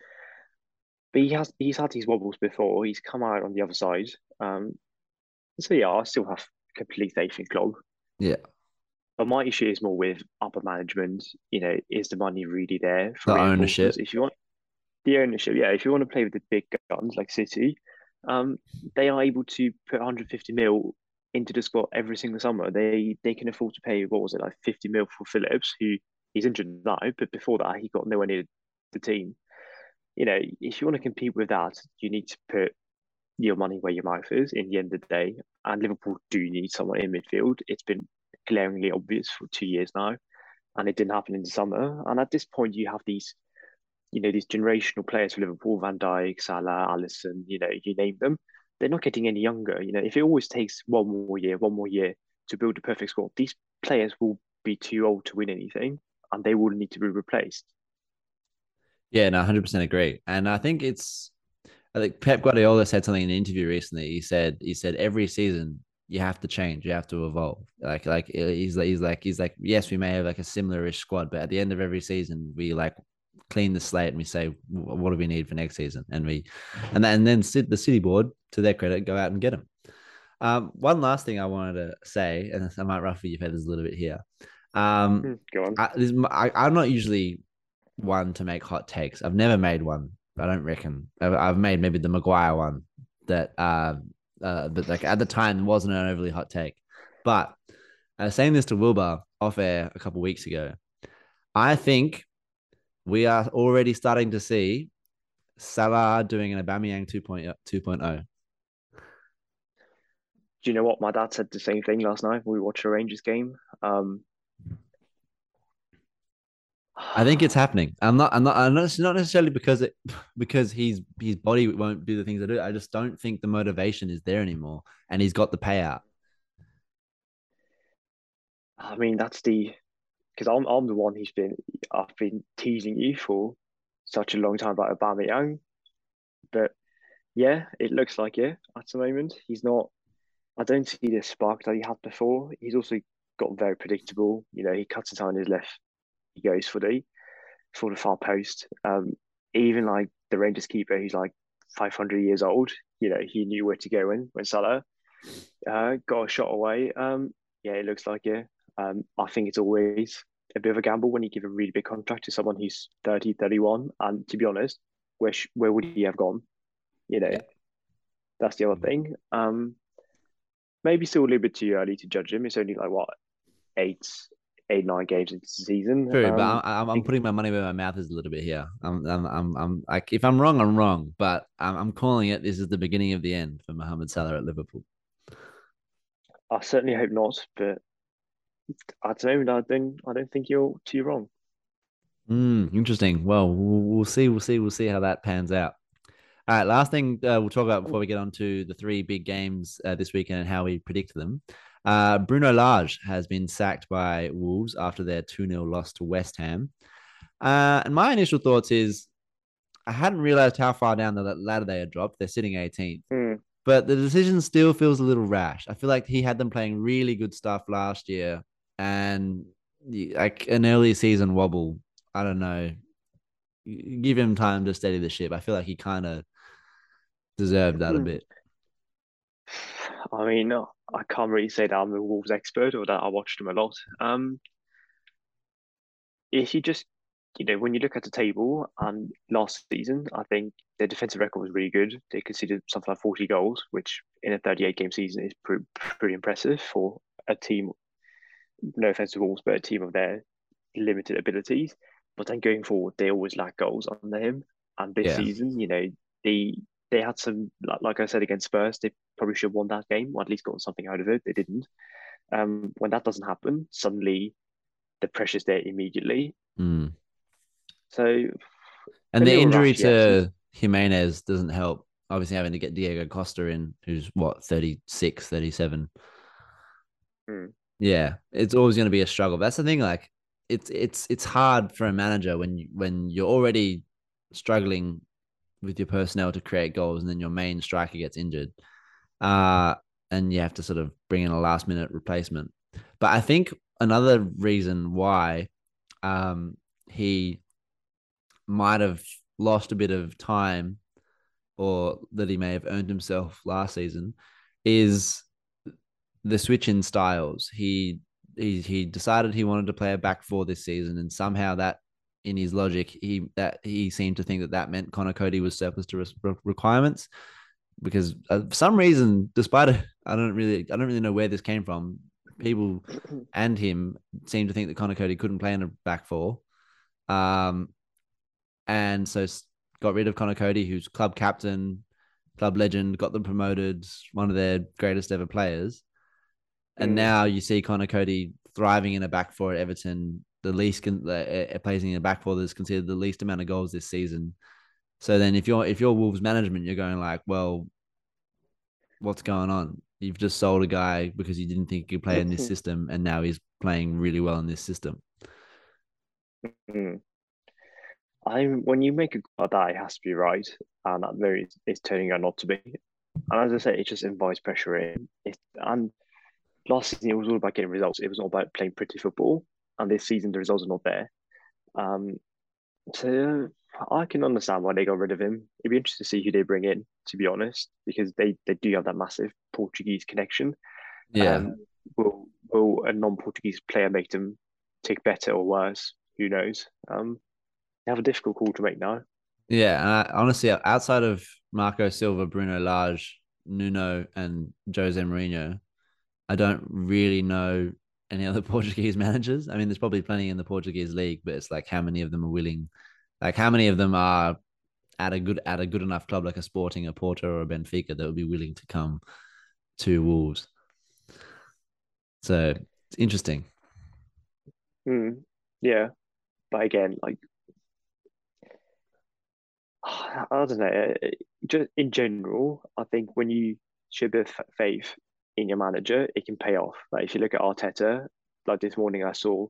[SPEAKER 2] But he has he's had these wobbles before. He's come out on the other side. Um, so yeah, I still have complete faith in Klopp.
[SPEAKER 1] Yeah.
[SPEAKER 2] But my issue is more with upper management. You know, is the money really there
[SPEAKER 1] for the ownership?
[SPEAKER 2] If you want the ownership, yeah. If you want to play with the big guns like City, um, they are able to put 150 mil into the squad every single summer. They they can afford to pay what was it like 50 mil for Phillips, who he's injured now, but before that he got nowhere near the team. You know, if you want to compete with that, you need to put your money where your mouth is. In the end of the day, and Liverpool do need someone in midfield. It's been glaringly obvious for two years now, and it didn't happen in the summer. And at this point, you have these you know, these generational players for Liverpool, Van Dijk, Salah, Alisson, you know, you name them, they're not getting any younger. You know, if it always takes one more year, one more year to build a perfect squad, these players will be too old to win anything and they will need to be replaced.
[SPEAKER 1] Yeah, no, 100% agree. And I think it's, I think Pep Guardiola said something in an interview recently. He said, he said, every season you have to change, you have to evolve. Like, like he's like, he's like, he's like, yes, we may have like a similar-ish squad, but at the end of every season, we like clean the slate and we say what do we need for next season and we and then, and then the city board to their credit go out and get them um, one last thing i wanted to say and i might ruffle your feathers a little bit here Um,
[SPEAKER 2] Hmm, Go on.
[SPEAKER 1] I, I'm not usually one to make hot takes. I've never made one. I don't reckon. I've, I've made maybe the Maguire one that, uh, uh, but like at the time wasn't an overly hot take. But I was saying this to Wilbur off air a couple weeks ago. I think we are already starting to see Salah doing an Aubameyang 2.0. 2.0.
[SPEAKER 2] Do you know what? My dad said the same thing last night when we watched a Rangers game. Um,
[SPEAKER 1] I think it's happening. I'm not. I'm not. I'm not. It's not necessarily because it (laughs) because he's his body won't do the things I do. I just don't think the motivation is there anymore, and he's got the payout.
[SPEAKER 2] I mean, that's the because I'm I'm the one who's been I've been teasing you for such a long time about Aubameyang, but yeah, it looks like it at the moment. He's not. I don't see the spark that he had before. He's also got very predictable. You know, he cuts it on his left, he goes for the for the far post. Um, even like the Rangers keeper, who's like 500 years old. You know, he knew where to go in when Salah uh, got a shot away. Um, yeah, it looks like it. Um, I think it's always a bit of a gamble when you give a really big contract to someone who's 30, 31. And to be honest, where sh- where would he have gone? You know,
[SPEAKER 1] Yeah.
[SPEAKER 2] that's the other thing. Um, maybe still a little bit too early to judge him. It's only like what eight, eight, nine games into the season.
[SPEAKER 1] True,
[SPEAKER 2] Um,
[SPEAKER 1] but I'm, I'm, I'm putting my money where my mouth is a little bit here. I'm, I'm, I'm, I'm like, if I'm wrong, I'm wrong, but I'm, I'm calling it. This is the beginning of the end for Mohamed Salah at Liverpool.
[SPEAKER 2] I certainly hope not, but at the moment, I don't, I don't think you're too wrong.
[SPEAKER 1] Mm, interesting. Well, we'll we'll see. We'll see. We'll see how that pans out. All right. Last thing uh, we'll talk about before we get on to the three big games uh, this weekend and how we predict them. Uh, Bruno Lage has been sacked by Wolves after their 2 0 loss to West Ham. Uh, and my initial thoughts is I hadn't realized how far down the ladder they had dropped. They're sitting 18th.
[SPEAKER 2] Hmm.
[SPEAKER 1] But the decision still feels a little rash. I feel like he had them playing really good stuff last year and like an early season wobble. I don't know. Give him time to steady the ship. I feel like he kind of deserved that a
[SPEAKER 2] Hmm.
[SPEAKER 1] bit.
[SPEAKER 2] I mean, I can't really say that I'm a Wolves expert or that I watched them a lot. Um, if you just, you know, when you look at the table and last season, I think their defensive record was really good. They conceded something like 40 goals, which in a 38 game season is pretty, pretty impressive for a team. No offense to Wolves, but a team of their limited abilities. But then going forward, they always lack goals under him. And this
[SPEAKER 1] Yeah.
[SPEAKER 2] season, you know, they they had some like, like I said against Spurs, they probably should have won that game or at least gotten something out of it. They didn't. Um, when that doesn't happen, suddenly the pressure's there immediately.
[SPEAKER 1] Mm.
[SPEAKER 2] So
[SPEAKER 1] And the injury
[SPEAKER 2] yes.
[SPEAKER 1] to Jimenez doesn't help. Obviously, having to get Diego Costa in, who's what, 36, 37.
[SPEAKER 2] Hmm.
[SPEAKER 1] Yeah, it's always going to be a struggle. That's the thing. Like, it's it's it's hard for a manager when you, when you're already struggling with your personnel to create goals, and then your main striker gets injured, uh, and you have to sort of bring in a last minute replacement. But I think another reason why um, he might have lost a bit of time or that he may have earned himself last season is the switch in styles. He he he decided he wanted to play a back four this season, and somehow that in his logic he that he seemed to think that that meant Conor Coady was surplus to res- requirements because uh, for some reason, despite it, I don't really I don't really know where this came from. People (clears throat) and him seem to think that Conor Coady couldn't play in a back four. Um, and so got rid of Conor Coady, who's club captain, club legend, got them promoted, one of their greatest ever players. And
[SPEAKER 2] Mm.
[SPEAKER 1] now you see Conor Coady thriving in a back four at Everton, the least con- uh, uh, plays in a back four that's considered the least amount of goals this season. So then, if you're if you're Wolves management, you're going like, well, what's going on? You've just sold a guy because you didn't think he could play in this system, and now he's playing really well in this system.
[SPEAKER 2] Mm. I'm when you make a goal like that, it has to be right, and that very it's turning out not to be. And as I said, it just invites pressure in. It, and last season it was all about getting results. It was all about playing pretty football, and this season the results are not there. Um, so I can understand why they got rid of him. It'd be interesting to see who they bring in, to be honest, because they they do have that massive Portuguese connection.
[SPEAKER 1] Yeah,
[SPEAKER 2] Um, will will a non-Portuguese player make them tick better or worse. Who knows? Um, they have a difficult call to make now.
[SPEAKER 1] Yeah, and I, honestly, outside of Marco Silva, Bruno Lage, Nuno, and Jose Mourinho, I don't really know any other (laughs) Portuguese managers. I mean, there's probably plenty in the Portuguese league, but it's like how many of them are willing, like how many of them are at a good at a good enough club like a Sporting, a Porto, or a Benfica that would be willing to come to Wolves. So it's interesting.
[SPEAKER 2] Mm, yeah, but again, like (sighs) I don't know. Just in general, I think when you show a bit of faith your manager, it can pay off. Like if you look at Arteta, like this morning I saw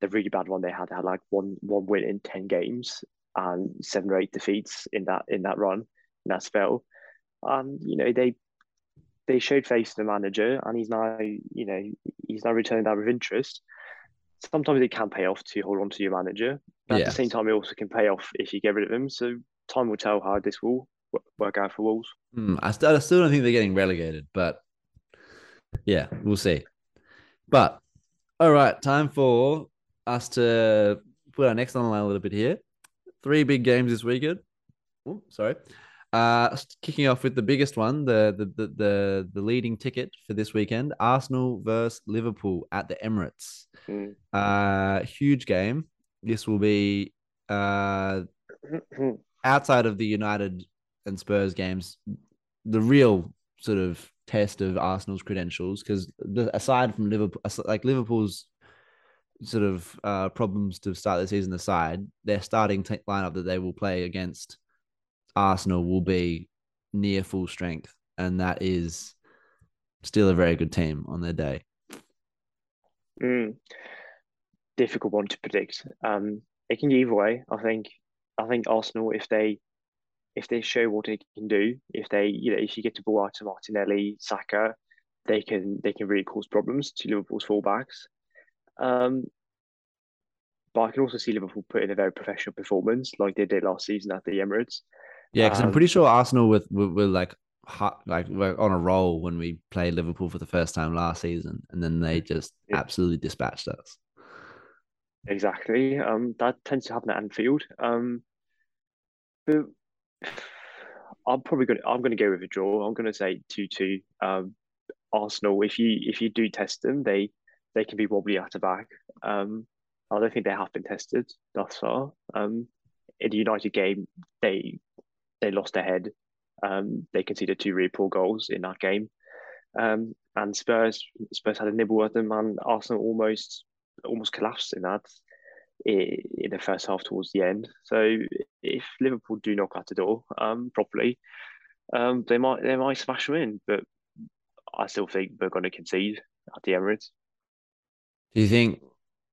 [SPEAKER 2] the really bad one they had. They had like one one win in ten games and seven or eight defeats in that in that run in that spell. And you know they they showed face to the manager, and he's now you know he's now returning that with interest. Sometimes it can pay off to hold on to your manager, but at the same time, it also can pay off if you get rid of him. So time will tell how this will work out for Wolves.
[SPEAKER 1] Mm, I, still, I still don't think they're getting relegated, but yeah, we'll see. But all right, time for us to put our next on the line a little bit here. Three big games this weekend. Oh, sorry. Uh, kicking off with the biggest one, the, the the the the leading ticket for this weekend: Arsenal versus Liverpool at the Emirates. Mm. Uh, huge game. This will be uh (clears throat) outside of the United and Spurs games, the real sort of test of Arsenal's credentials because aside from Liverpool, like Liverpool's sort of uh, problems to start the season aside, their starting t- lineup that they will play against Arsenal will be near full strength, and that is still a very good team on their day.
[SPEAKER 2] Mm. Difficult one to predict. Um, it can either way. I think. I think Arsenal, if they if they show what they can do, if they you know if you get to ball out to Martinelli, Saka, they can they can really cause problems to Liverpool's fullbacks. Um, but I can also see Liverpool put in a very professional performance like they did last season at the Emirates.
[SPEAKER 1] Yeah, because um, I'm pretty sure Arsenal with were, like hot, like we're on a roll when we played Liverpool for the first time last season, and then they just yeah. absolutely dispatched us.
[SPEAKER 2] Exactly. Um, that tends to happen at Anfield. Um, but I'm probably going. I'm going to go with a draw. I'm going to say two two. Um, Arsenal. If you if you do test them, they they can be wobbly at the back. Um, I don't think they have been tested thus far. Um, in the United game, they they lost their head. Um, they conceded two really poor goals in that game. Um, and Spurs Spurs had a nibble at them, and Arsenal almost almost collapsed in that in the first half towards the end. So if Liverpool do knock at the door um, properly, um, they might they might smash them in. But I still think they're going to concede at the Emirates.
[SPEAKER 1] Do you think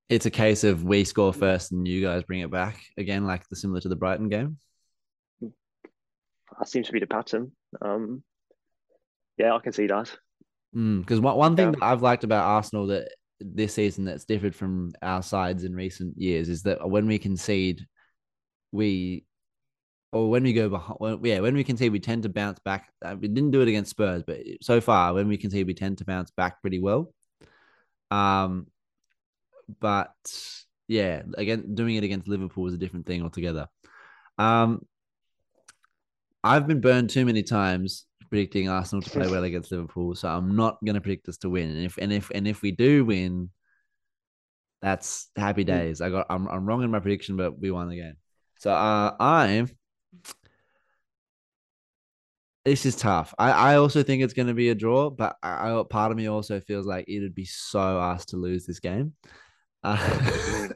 [SPEAKER 1] it's a case of we score first and you guys bring it back again, like the similar to the Brighton game?
[SPEAKER 2] That seems to be the pattern. Um, yeah, I can see that.
[SPEAKER 1] Because mm, one, one thing yeah. that I've liked about Arsenal that this season that's differed from our sides in recent years is that when we concede, we or when we go behind, yeah, when we concede, we tend to bounce back. Uh, we didn't do it against Spurs, but so far, when we concede, we tend to bounce back pretty well. Um, but yeah, again, doing it against Liverpool is a different thing altogether. Um, I've been burned too many times predicting Arsenal to play well (laughs) against Liverpool, so I'm not going to predict us to win. And if and if and if we do win, that's happy hmm. days. I got I'm I'm wrong in my prediction, but we won the game. So uh, I'm. This is tough. I, I also think it's going to be a draw, but I, I part of me also feels like it'd be so us to lose this game. Uh,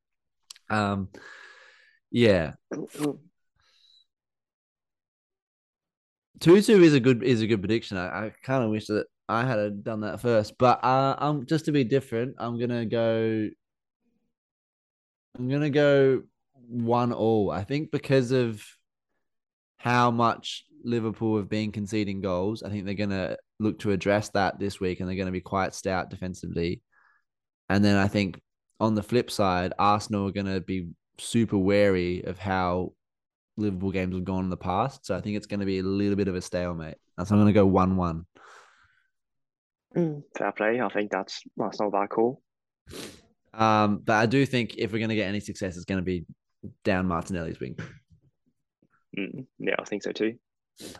[SPEAKER 1] (laughs) um, yeah. Two two is a good is a good prediction. I, I kind of wish that I had done that first, but uh, I'm just to be different. I'm gonna go. I'm gonna go one all. I think because of how much Liverpool have been conceding goals, I think they're gonna look to address that this week, and they're gonna be quite stout defensively. And then I think on the flip side, Arsenal are gonna be super wary of how Liverpool games have gone in the past. So I think it's going to be a little bit of a stalemate. So I'm going to go one-one.
[SPEAKER 2] Mm, fair play. I think that's that's not that cool.
[SPEAKER 1] Um, but I do think if we're going to get any success, it's going to be down Martinelli's wing.
[SPEAKER 2] Mm, yeah, I think so too.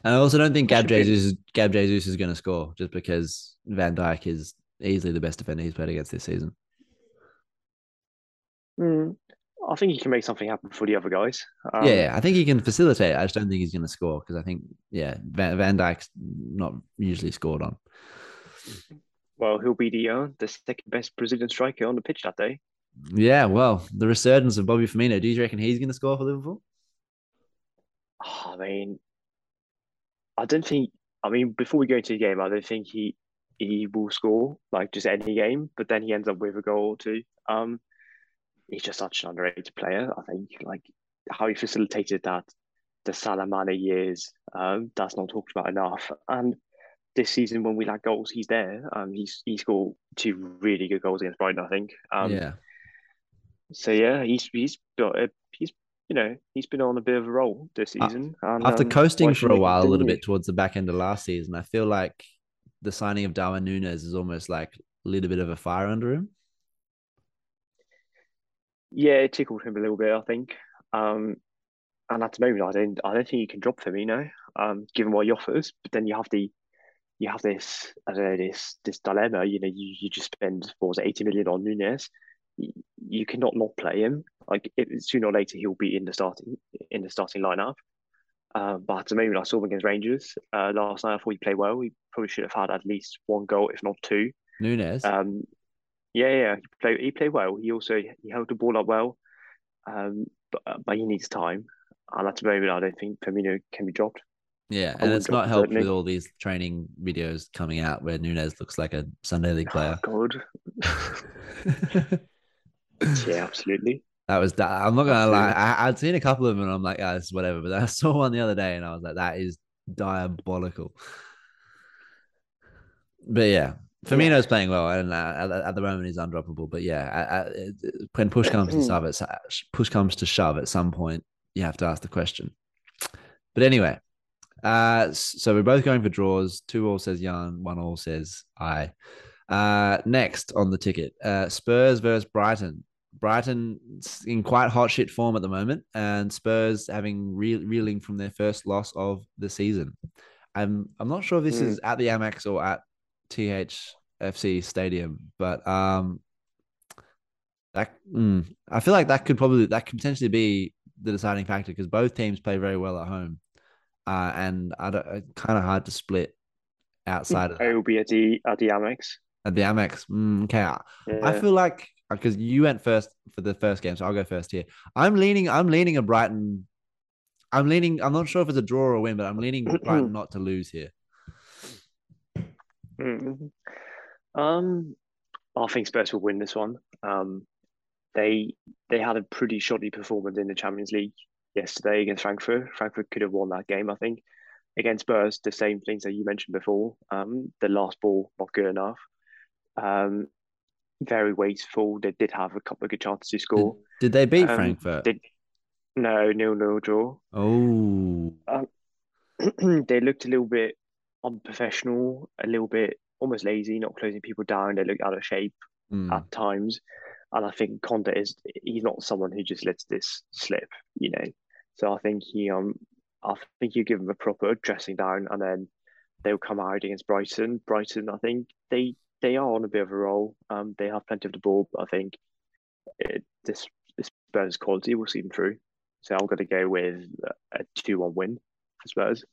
[SPEAKER 1] And I also don't think Gab Jesus Gab Jesus is going to score just because Van Dijk is easily the best defender he's played against this season.
[SPEAKER 2] Mm, I think he can make something happen for the other guys. Um,
[SPEAKER 1] yeah, I think he can facilitate. I just don't think he's going to score because I think yeah, Van, Van Dijk's not usually scored on.
[SPEAKER 2] Well, he'll be the uh, the second best Brazilian striker on the pitch that day.
[SPEAKER 1] Yeah, well, the resurgence of Bobby Firmino. Do you reckon he's going to score for Liverpool?
[SPEAKER 2] I mean, I don't think. I mean, before we go into the game, I don't think he he will score like just any game. But then he ends up with a goal or two. Um, he's just such an underrated player. I think like how he facilitated that the Salah Mane years. Um, that's not talked about enough. And this season, when we lack goals, he's there. Um, he's he scored two really good goals against Brighton. I think. Um,
[SPEAKER 1] yeah,
[SPEAKER 2] So yeah, he's he's got a, he's you know he's been on a bit of a roll this
[SPEAKER 1] Uh,
[SPEAKER 2] season. and,
[SPEAKER 1] after
[SPEAKER 2] um,
[SPEAKER 1] coasting for a while, a little bit towards the back end of last season, I feel like the signing of Darwin Núñez is almost like a little bit of a fire under him.
[SPEAKER 2] Yeah, it tickled him a little bit, I think. Um, and at the moment, I don't, I don't think you can drop Firmino, um, given what he offers. But then you have the, you have this, I don't know, this, this dilemma. You know, you, you just spend what was it, eighty million on Núñez. You, you cannot not play him. Like it, sooner or later, he'll be in the starting, in the starting lineup. Uh, but at the moment, I saw him against Rangers uh, last night. I thought he played well. He probably should have had at least one goal, if not two.
[SPEAKER 1] Núñez.
[SPEAKER 2] Um, yeah, yeah, he played. He played well. He also he held the ball up well, um, but but he needs time. And at the moment, I don't think Firmino can be dropped.
[SPEAKER 1] yeah,
[SPEAKER 2] I
[SPEAKER 1] and it's not helped
[SPEAKER 2] certainly.
[SPEAKER 1] with all these training videos coming out where Núñez looks like a Sunday league player.
[SPEAKER 2] God, (laughs) yeah, absolutely.
[SPEAKER 1] That was that. I'm not gonna lie. I, I'd seen a couple of them, and I'm like, ah, this is whatever. But I saw one the other day, and I was like, that is diabolical. But yeah, Firmino's playing well, and uh, at, at the moment he's undroppable. But yeah, when push comes to shove, at push comes to shove, at some point you have to ask the question. But anyway, uh, so we're both going for draws. Two all says Jan, one all says I. Uh, next on the ticket, uh, Spurs versus Brighton. Brighton in quite hot shit form at the moment, and Spurs having re- reeling from their first loss of the season. I'm I'm not sure if this
[SPEAKER 2] Mm.
[SPEAKER 1] is at the Amex or at THFC Stadium, but um, that mm, I feel like that could probably that could potentially be the deciding factor because both teams play very well at home, uh, and I don't kind of hard to split outside of
[SPEAKER 2] It will be at the at the Amex.
[SPEAKER 1] at the Amex. Mm, okay, I- I feel like because you went first for the first game, so I'll go first here. I'm leaning. I'm leaning a Brighton. I'm leaning. I'm not sure if it's a draw or a win, but I'm leaning (clears throat) Brighton not to lose here.
[SPEAKER 2] Mm. Um, I think Spurs will win this one. Um, they they had a pretty shoddy performance in the Champions League yesterday against Frankfurt. Frankfurt could have won that game, I think. Against Spurs, the same things that you mentioned before. Um, the last ball not good enough. Um, very wasteful. They did have a couple of good chances to score.
[SPEAKER 1] Did they beat
[SPEAKER 2] Um,
[SPEAKER 1] Frankfurt?
[SPEAKER 2] They, no, nil nil draw.
[SPEAKER 1] oh, (clears throat)
[SPEAKER 2] they looked a little bit unprofessional, a little bit almost lazy, not closing people down. They look out of shape
[SPEAKER 1] mm,
[SPEAKER 2] at times. And I think Conte is he's not someone who just lets this slip, you know. So I think he um I think you give him a proper dressing down and then they'll come out against Brighton. Brighton, I think they they are on a bit of a roll. Um they have plenty of the ball, but I think it, this this Spurs quality will see them through. So I'm gonna go with a two one win for Spurs.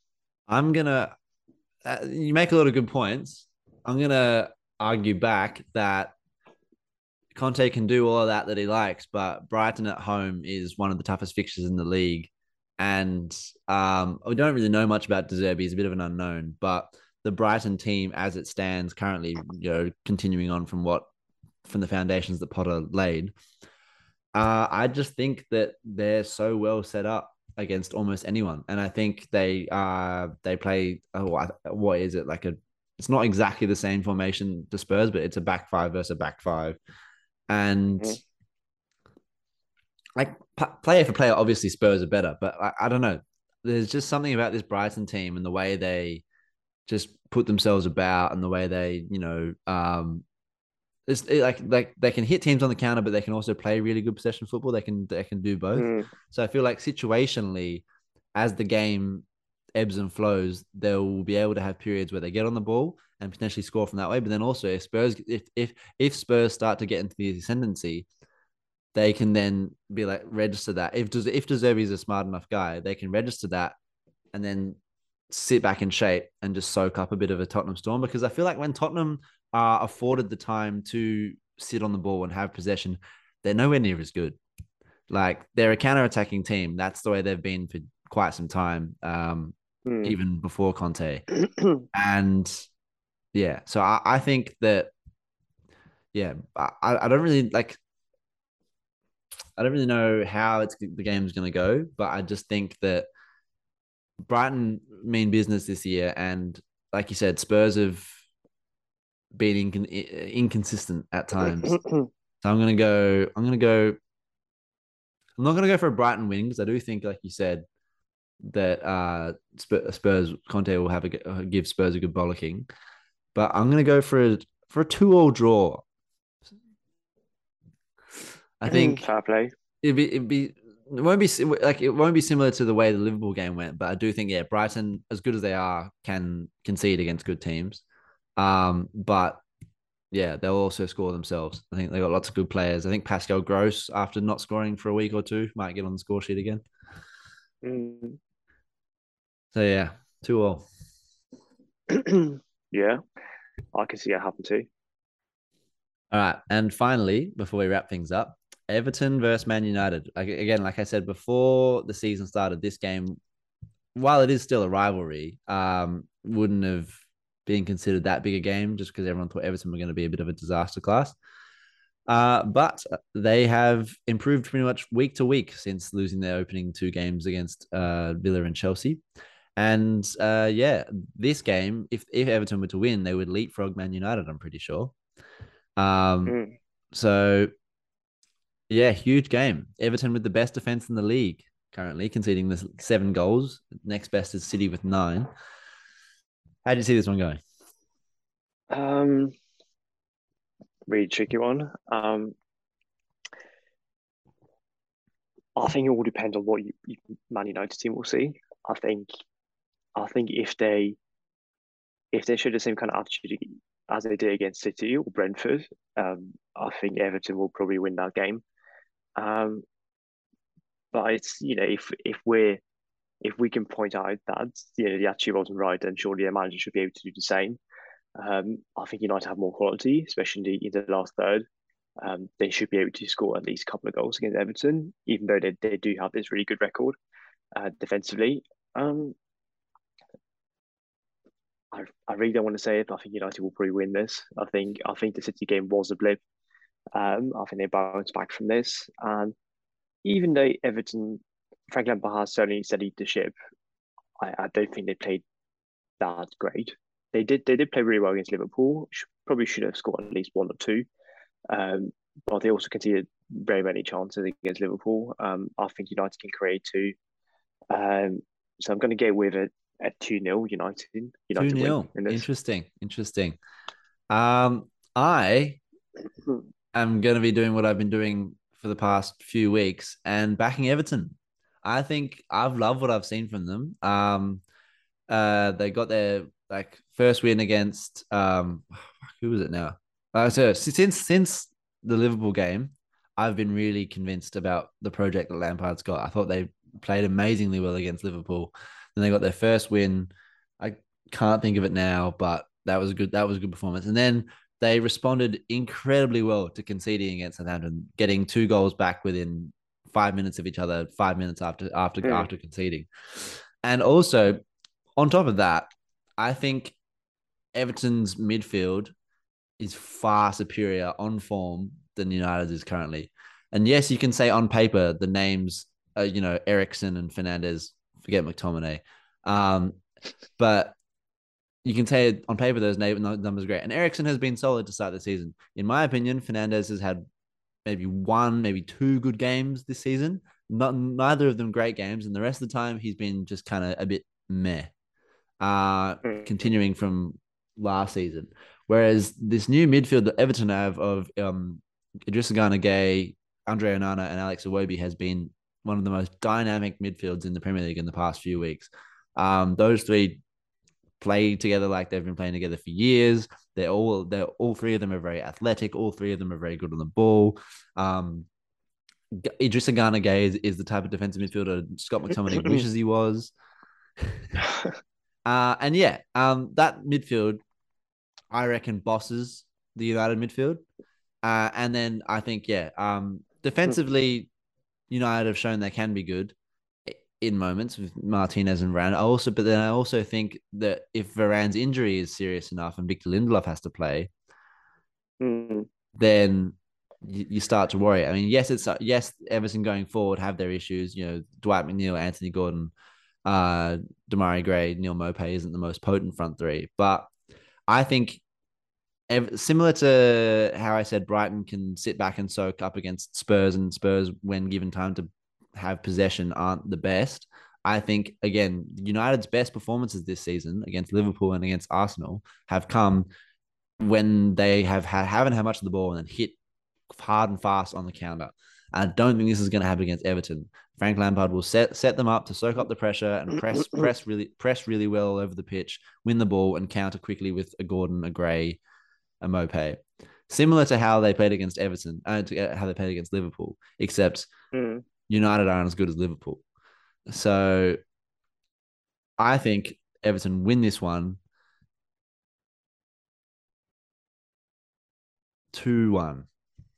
[SPEAKER 1] I'm gonna. Uh, you make a lot of good points. I'm gonna argue back that Conte can do all of that that he likes, but Brighton at home is one of the toughest fixtures in the league, and um, we don't really know much about De Zerbi. He's a bit of an unknown, but the Brighton team, as it stands currently, you know, continuing on from what from the foundations that Potter laid, uh, I just think that they're so well set up against almost anyone, and I think they uh they play oh what is it like a it's not exactly the same formation to Spurs, but it's a back five versus a back five, and
[SPEAKER 2] Mhm.
[SPEAKER 1] like p- player for player, obviously Spurs are better, but I, I don't know. There's just something about this Brighton team and the way they just put themselves about and the way they you know um it's it, like like they can hit teams on the counter, but they can also play really good possession football. They can they can do both.
[SPEAKER 2] Mm,
[SPEAKER 1] So I feel like situationally, as the game ebbs and flows, they'll be able to have periods where they get on the ball and potentially score from that way. But then also, if Spurs, if if if Spurs start to get into the ascendancy, they can then be like register that. If does if De Zerbi is a smart enough guy, they can register that, and then sit back in shape and just soak up a bit of a Tottenham storm. Because I feel like when Tottenham are afforded the time to sit on the ball and have possession, they're nowhere near as good. Like they're a counter-attacking team. That's the way they've been for quite some time, um,
[SPEAKER 2] mm.
[SPEAKER 1] even before Conte. (clears throat) And yeah, so I, I think that yeah, I, I don't really like. I don't really know how it's the game's going to go, but I just think that Brighton mean business this year, and like you said, Spurs have incon- inconsistent at times. (clears throat) So I'm gonna go. I'm gonna go. I'm not gonna go for a Brighton win because I do think, like you said, that uh Spurs Conte will have a uh, give Spurs a good bollocking. But I'm gonna go for a for a two all draw. I think
[SPEAKER 2] fair play.
[SPEAKER 1] it'd be it'd be it won't be like it won't be similar to the way the Liverpool game went, but I do think yeah, Brighton, as good as they are, can concede against good teams. Um, but yeah, they'll also score themselves. I think they've got lots of good players. I think Pascal Gross, after not scoring for a week or two, might get on the score sheet again.
[SPEAKER 2] Mm.
[SPEAKER 1] So yeah, two all. (clears throat)
[SPEAKER 2] yeah, I can see it happen too.
[SPEAKER 1] All right, and finally, before we wrap things up, Everton versus Man United. Like, again, like I said before the season started, this game, while it is still a rivalry, um, wouldn't have been considered that big a game just because everyone thought Everton were going to be a bit of a disaster class. Uh, but they have improved pretty much week to week since losing their opening two games against uh, Villa and Chelsea. And uh, yeah, this game, if if Everton were to win, they would leapfrog Man United. I'm pretty sure. Um,
[SPEAKER 2] Mm.
[SPEAKER 1] so, yeah, huge game. Everton with the best defense in the league currently, conceding the seven goals. Next best is City with nine. How do you see this one going?
[SPEAKER 2] Um, really tricky one. Um, I think it will depend on what you, you, Man United team will see. I think, I think if they, if they show the same kind of attitude as they did against City or Brentford, um, I think Everton will probably win that game. Um, but it's you know if if we're if we can point out that you know the attitude wasn't right, then surely the manager should be able to do the same. Um, I think United have more quality, especially in the, last third. Um, they should be able to score at least a couple of goals against Everton, even though they, they do have this really good record uh, defensively. Um, I, I really don't want to say it, but I think United will probably win this. I think I think the City game was a blip. Um, I think they bounced back from this, and even though Everton, Frank Lampard certainly steadied the ship, I, I don't think they played that great. They did they did play really well against Liverpool. Sh- Probably should have scored at least one or two, um, but they also conceded very many chances against Liverpool. Um, I think United can create two. Um, so I'm going to go with a, a 2 0 United. United
[SPEAKER 1] Two
[SPEAKER 2] win
[SPEAKER 1] 0
[SPEAKER 2] in.
[SPEAKER 1] Interesting. Interesting. Um, I am going to be doing what I've been doing for the past few weeks and backing Everton. I think I've loved what I've seen from them. Um, uh, they got their like first win against um, (sighs) who was it now? Uh, so since since the Liverpool game, I've been really convinced about the project that Lampard's got. I thought they played amazingly well against Liverpool. Then they got their first win. I can't think of it now, but that was a good that was a good performance. And then they responded incredibly well to conceding against Southampton, getting two goals back within five minutes of each other, five minutes after after
[SPEAKER 2] Mm.
[SPEAKER 1] after conceding. And also, on top of that, I think Everton's midfield is far superior on form than United is currently. And yes, you can say on paper the names, uh, you know, Eriksen and Fernandes. Forget McTominay, um, but you can say on paper those numbers are great. And Eriksen has been solid to start the season. In my opinion, Fernandez has had maybe one, maybe two good games this season. Not neither of them great games, and the rest of the time he's been just kind of a bit meh. Uh,
[SPEAKER 2] Mm.
[SPEAKER 1] continuing from last season. Whereas this new midfield that Everton have of um, Idrissa Gana Gueye, Andre Onana, and Alex Iwobi has been one of the most dynamic midfields in the Premier League in the past few weeks. Um, those three play together like they've been playing together for years. They're all they're all three of them are very athletic. All three of them are very good on the ball. Um, Idrissa Gana Gueye is, is the type of defensive midfielder Scott McTominay (laughs) wishes he was. (laughs) Uh, and yeah, um, that midfield, I reckon, bosses the United midfield. Uh, and then I think, yeah, um, defensively, United have shown they can be good in moments with Martinez and Varane. I also, but then I also think that if Varane's injury is serious enough and Victor Lindelof has to play,
[SPEAKER 2] Mm.
[SPEAKER 1] then you, you start to worry. I mean, yes, it's yes, Everton going forward have their issues. You know, Dwight McNeil, Anthony Gordon, uh, Demarai Gray, Neal Maupay isn't the most potent front three, but I think ev- similar to how I said Brighton can sit back and soak up against Spurs, and Spurs, when given time to have possession, aren't the best. I think again, United's best performances this season against Liverpool and against Arsenal have come when they have ha- haven't had much of the ball and then hit hard and fast on the counter. I don't think this is going to happen against Everton. Frank Lampard will set set them up to soak up the pressure and press press really press really well over the pitch, win the ball, and counter quickly with a Gordon, a Gray, a Maupay. Similar to how they played against Everton, uh, to, uh, how they played against Liverpool, except
[SPEAKER 2] Mm.
[SPEAKER 1] United aren't as good as Liverpool. So I think Everton win this one 2 1.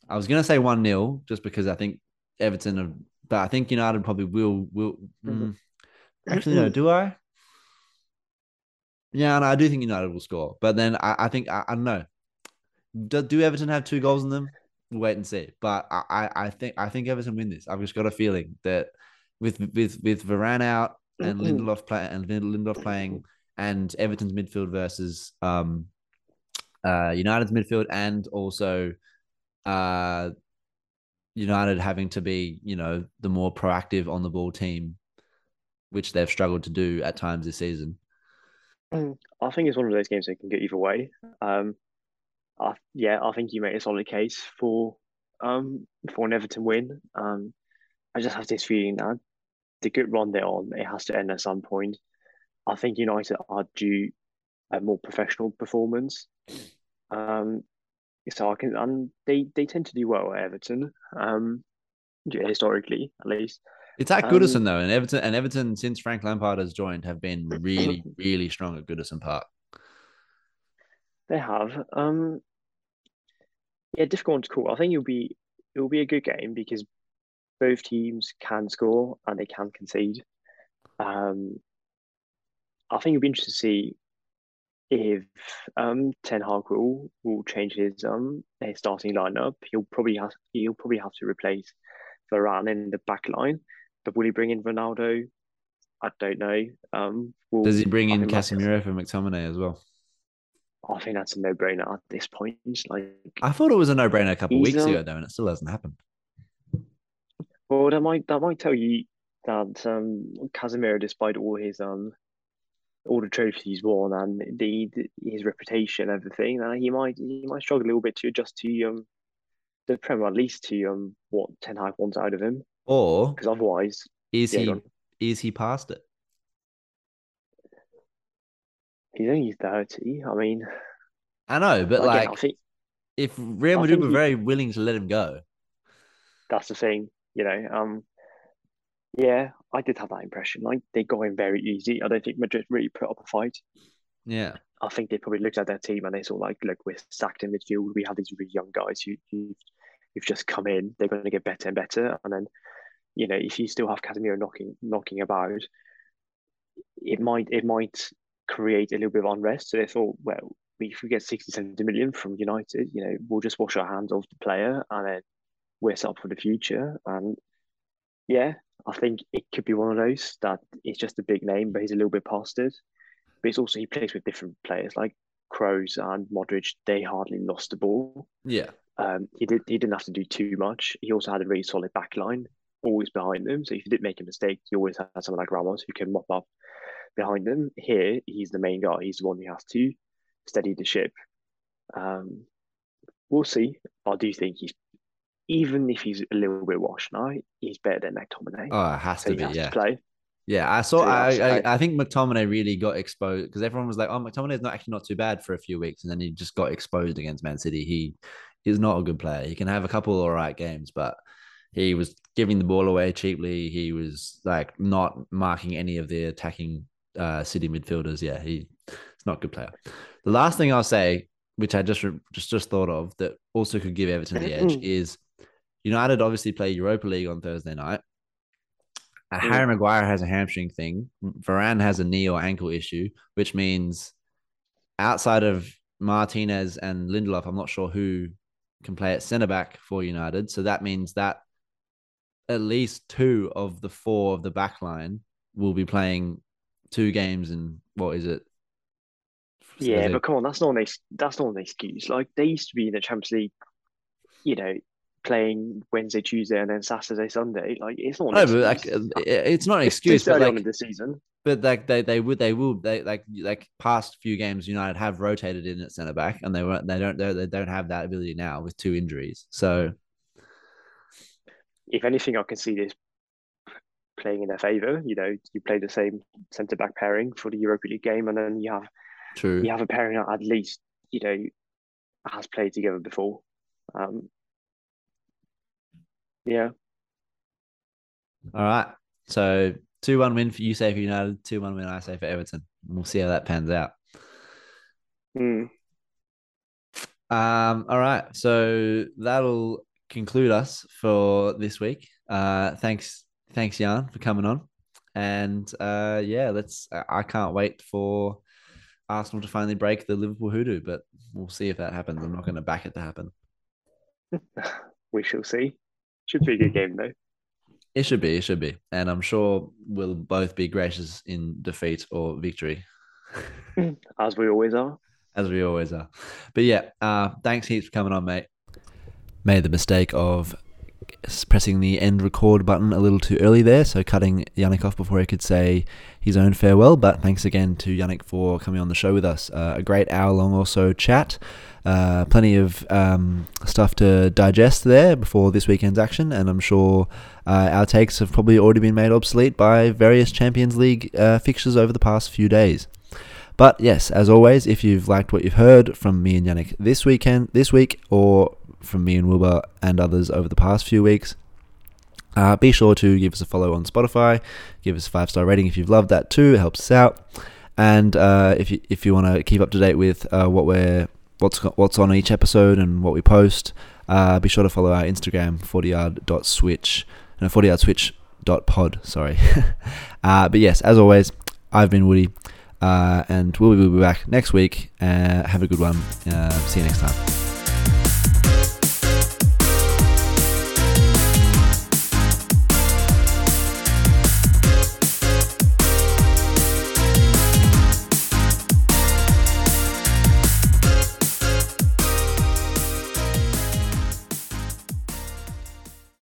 [SPEAKER 1] I was going to say 1 0 just because I think Everton have, but I think United probably will. will mm, actually, no, do I? Yeah, no, I do think United will score. But then I, I think, I, I don't know. Do, do Everton have two goals in them? We'll wait and see. But I, I, I think I think Everton win this. I've just got a feeling that with with with Varane out and Lindelof play and Lindelof playing and Everton's midfield versus um uh United's midfield and also uh United having to be, you know, the more proactive on the ball team, which they've struggled to do at times this season.
[SPEAKER 2] I think it's one of those games that can get either way. Um, I, yeah, I think you made a solid case for um for an Everton win. Um, I just have this feeling that the good run they're on, it has to end at some point. I think United are due a more professional performance. Um, so I can, and they they tend to do well at Everton. Um, historically at least.
[SPEAKER 1] It's at
[SPEAKER 2] Um,
[SPEAKER 1] Goodison though, and Everton and Everton since Frank Lampard has joined have been really, (laughs) really strong at Goodison Park.
[SPEAKER 2] They have. Um, yeah, difficult one to call. I think it'll be it'll be a good game because both teams can score and they can concede. Um, I think it'll be interesting to see if um Ten Hag will will change his um his starting lineup. He'll probably have he'll probably have to replace Varane in the back line, but will he bring in Ronaldo? I don't know. Um, will-
[SPEAKER 1] Does he bring in Casemiro for McTominay as well?
[SPEAKER 2] I think that's a no-brainer at this point. Like,
[SPEAKER 1] I thought it was a no-brainer a couple of weeks
[SPEAKER 2] um,
[SPEAKER 1] ago though, and it still hasn't happened.
[SPEAKER 2] Well, that might that might tell you that um Casemiro, despite all his um all the trophies he's won and the, the his reputation, and everything, uh, he might he might struggle a little bit to adjust to um the Premier, at least to um what Ten Hag wants out of him,
[SPEAKER 1] Or
[SPEAKER 2] because otherwise,
[SPEAKER 1] is
[SPEAKER 2] yeah,
[SPEAKER 1] he is he past it?
[SPEAKER 2] He's only thirty. I mean,
[SPEAKER 1] I know, but
[SPEAKER 2] again,
[SPEAKER 1] like
[SPEAKER 2] think
[SPEAKER 1] if Real Madrid were
[SPEAKER 2] he-
[SPEAKER 1] very willing to let him go,
[SPEAKER 2] that's the thing, you know. Um, yeah, I did have that impression. Like they got him very easy. I don't think Madrid really put up a fight.
[SPEAKER 1] yeah,
[SPEAKER 2] I think they probably looked at their team and they saw like, look, we're stacked in midfield. We have these really young guys who who who've just come in. They're going to get better and better. And then, you know, if you still have Casemiro knocking knocking about, it might it might create a little bit of unrest. So they thought, well, if we get 60, 70 million from United, you know, we'll just wash our hands of the player and then we're set up for the future. And yeah, I think it could be one of those that it's just a big name, but he's a little bit past it. But it's also he plays with different players like Kroos and Modric. They hardly lost the ball.
[SPEAKER 1] yeah,
[SPEAKER 2] Um, he did. He didn't have to do too much. He also had a really solid back line, always behind them. So if you did make a mistake, you always had someone like Ramos who can mop up behind them. Here, he's the main guy. He's the one who has to steady the ship. Um, we'll see. I do think he's even if he's a little bit washed now, he's better than McTominay.
[SPEAKER 1] Oh, it has
[SPEAKER 2] so
[SPEAKER 1] to be,
[SPEAKER 2] has
[SPEAKER 1] yeah.
[SPEAKER 2] to play.
[SPEAKER 1] Yeah, I saw.
[SPEAKER 2] So
[SPEAKER 1] I, I-
[SPEAKER 2] I
[SPEAKER 1] think McTominay really got exposed because everyone was like, "Oh, McTominay's not actually not too bad for a few weeks," and then he just got exposed against Man City. He is not a good player. He can have a couple all right games, but he was giving the ball away cheaply. He was like not marking any of the attacking uh, City midfielders. Yeah, he it's not a good player. The last thing I'll say, which I just just just thought of, that also could give Everton the edge is United obviously play Europa League on Thursday night. Uh,
[SPEAKER 2] Mm.
[SPEAKER 1] Harry Maguire has a hamstring thing. Varane has a knee or ankle issue, which means outside of Martinez and Lindelof, I'm not sure who can play at centre back for United. So that means that at least two of the four of the back line will be playing two games and what is it?
[SPEAKER 2] Yeah,
[SPEAKER 1] Is it-
[SPEAKER 2] but come on, that's not an that's not an excuse. Like they used to be in the Champions League, you know, playing Wednesday, Tuesday, and then Saturday, Sunday. Like it's not. An
[SPEAKER 1] no, but like
[SPEAKER 2] excuse.
[SPEAKER 1] it's not an excuse, but
[SPEAKER 2] early
[SPEAKER 1] like
[SPEAKER 2] on in the season.
[SPEAKER 1] But like they they would they will they like like past few games United have rotated in at centre back and they weren't they don't they don't have that ability now with two injuries. So
[SPEAKER 2] If anything, I can see this playing in their favour. You know, you play the same centre back pairing for the Europa League game, and then you have
[SPEAKER 1] true.
[SPEAKER 2] you have a pairing that at least you know has played together before. Um, yeah,
[SPEAKER 1] All right. So two one win for you say for United, two one win I say for Everton. We'll see how that pans out.
[SPEAKER 2] Mm.
[SPEAKER 1] Um, all right. So that'll conclude us for this week. Uh thanks, thanks, Jan, for coming on. And uh yeah, let's I can't wait for Arsenal to finally break the Liverpool hoodoo, but we'll see if that happens. I'm not going to back it to happen. (laughs)
[SPEAKER 2] we shall see. Should be a good game though.
[SPEAKER 1] It should be, it should be. And I'm sure we'll both be gracious in defeat or victory, (laughs)
[SPEAKER 2] as we always are.
[SPEAKER 1] as we always are. But yeah, uh, thanks heaps for coming on, mate. Made the mistake of pressing the end record button a little too early there, so cutting Yannick off before he could say his own farewell. But thanks again to Yannick for coming on the show with us. Uh, a great hour long or so chat. Uh, plenty of um, stuff to digest there before this weekend's action, and I'm sure uh, our takes have probably already been made obsolete by various Champions League uh, fixtures over the past few days. But yes, as always, if you've liked what you've heard from me and Yannick this weekend, this week, or from me and Wilbur and others over the past few weeks, uh, be sure to give us a follow on Spotify. Give us a five star rating if you've loved that too. It helps us out. And uh, if you if you want to keep up to date with uh, what we're what's what's on each episode and what we post, uh, be sure to follow our Instagram 40yard.switch no 40yardswitch.pod. Sorry. (laughs) uh, but yes, as always, I've been Woody. Uh, and we'll be, we'll be back next week. Have a good one. See you next time.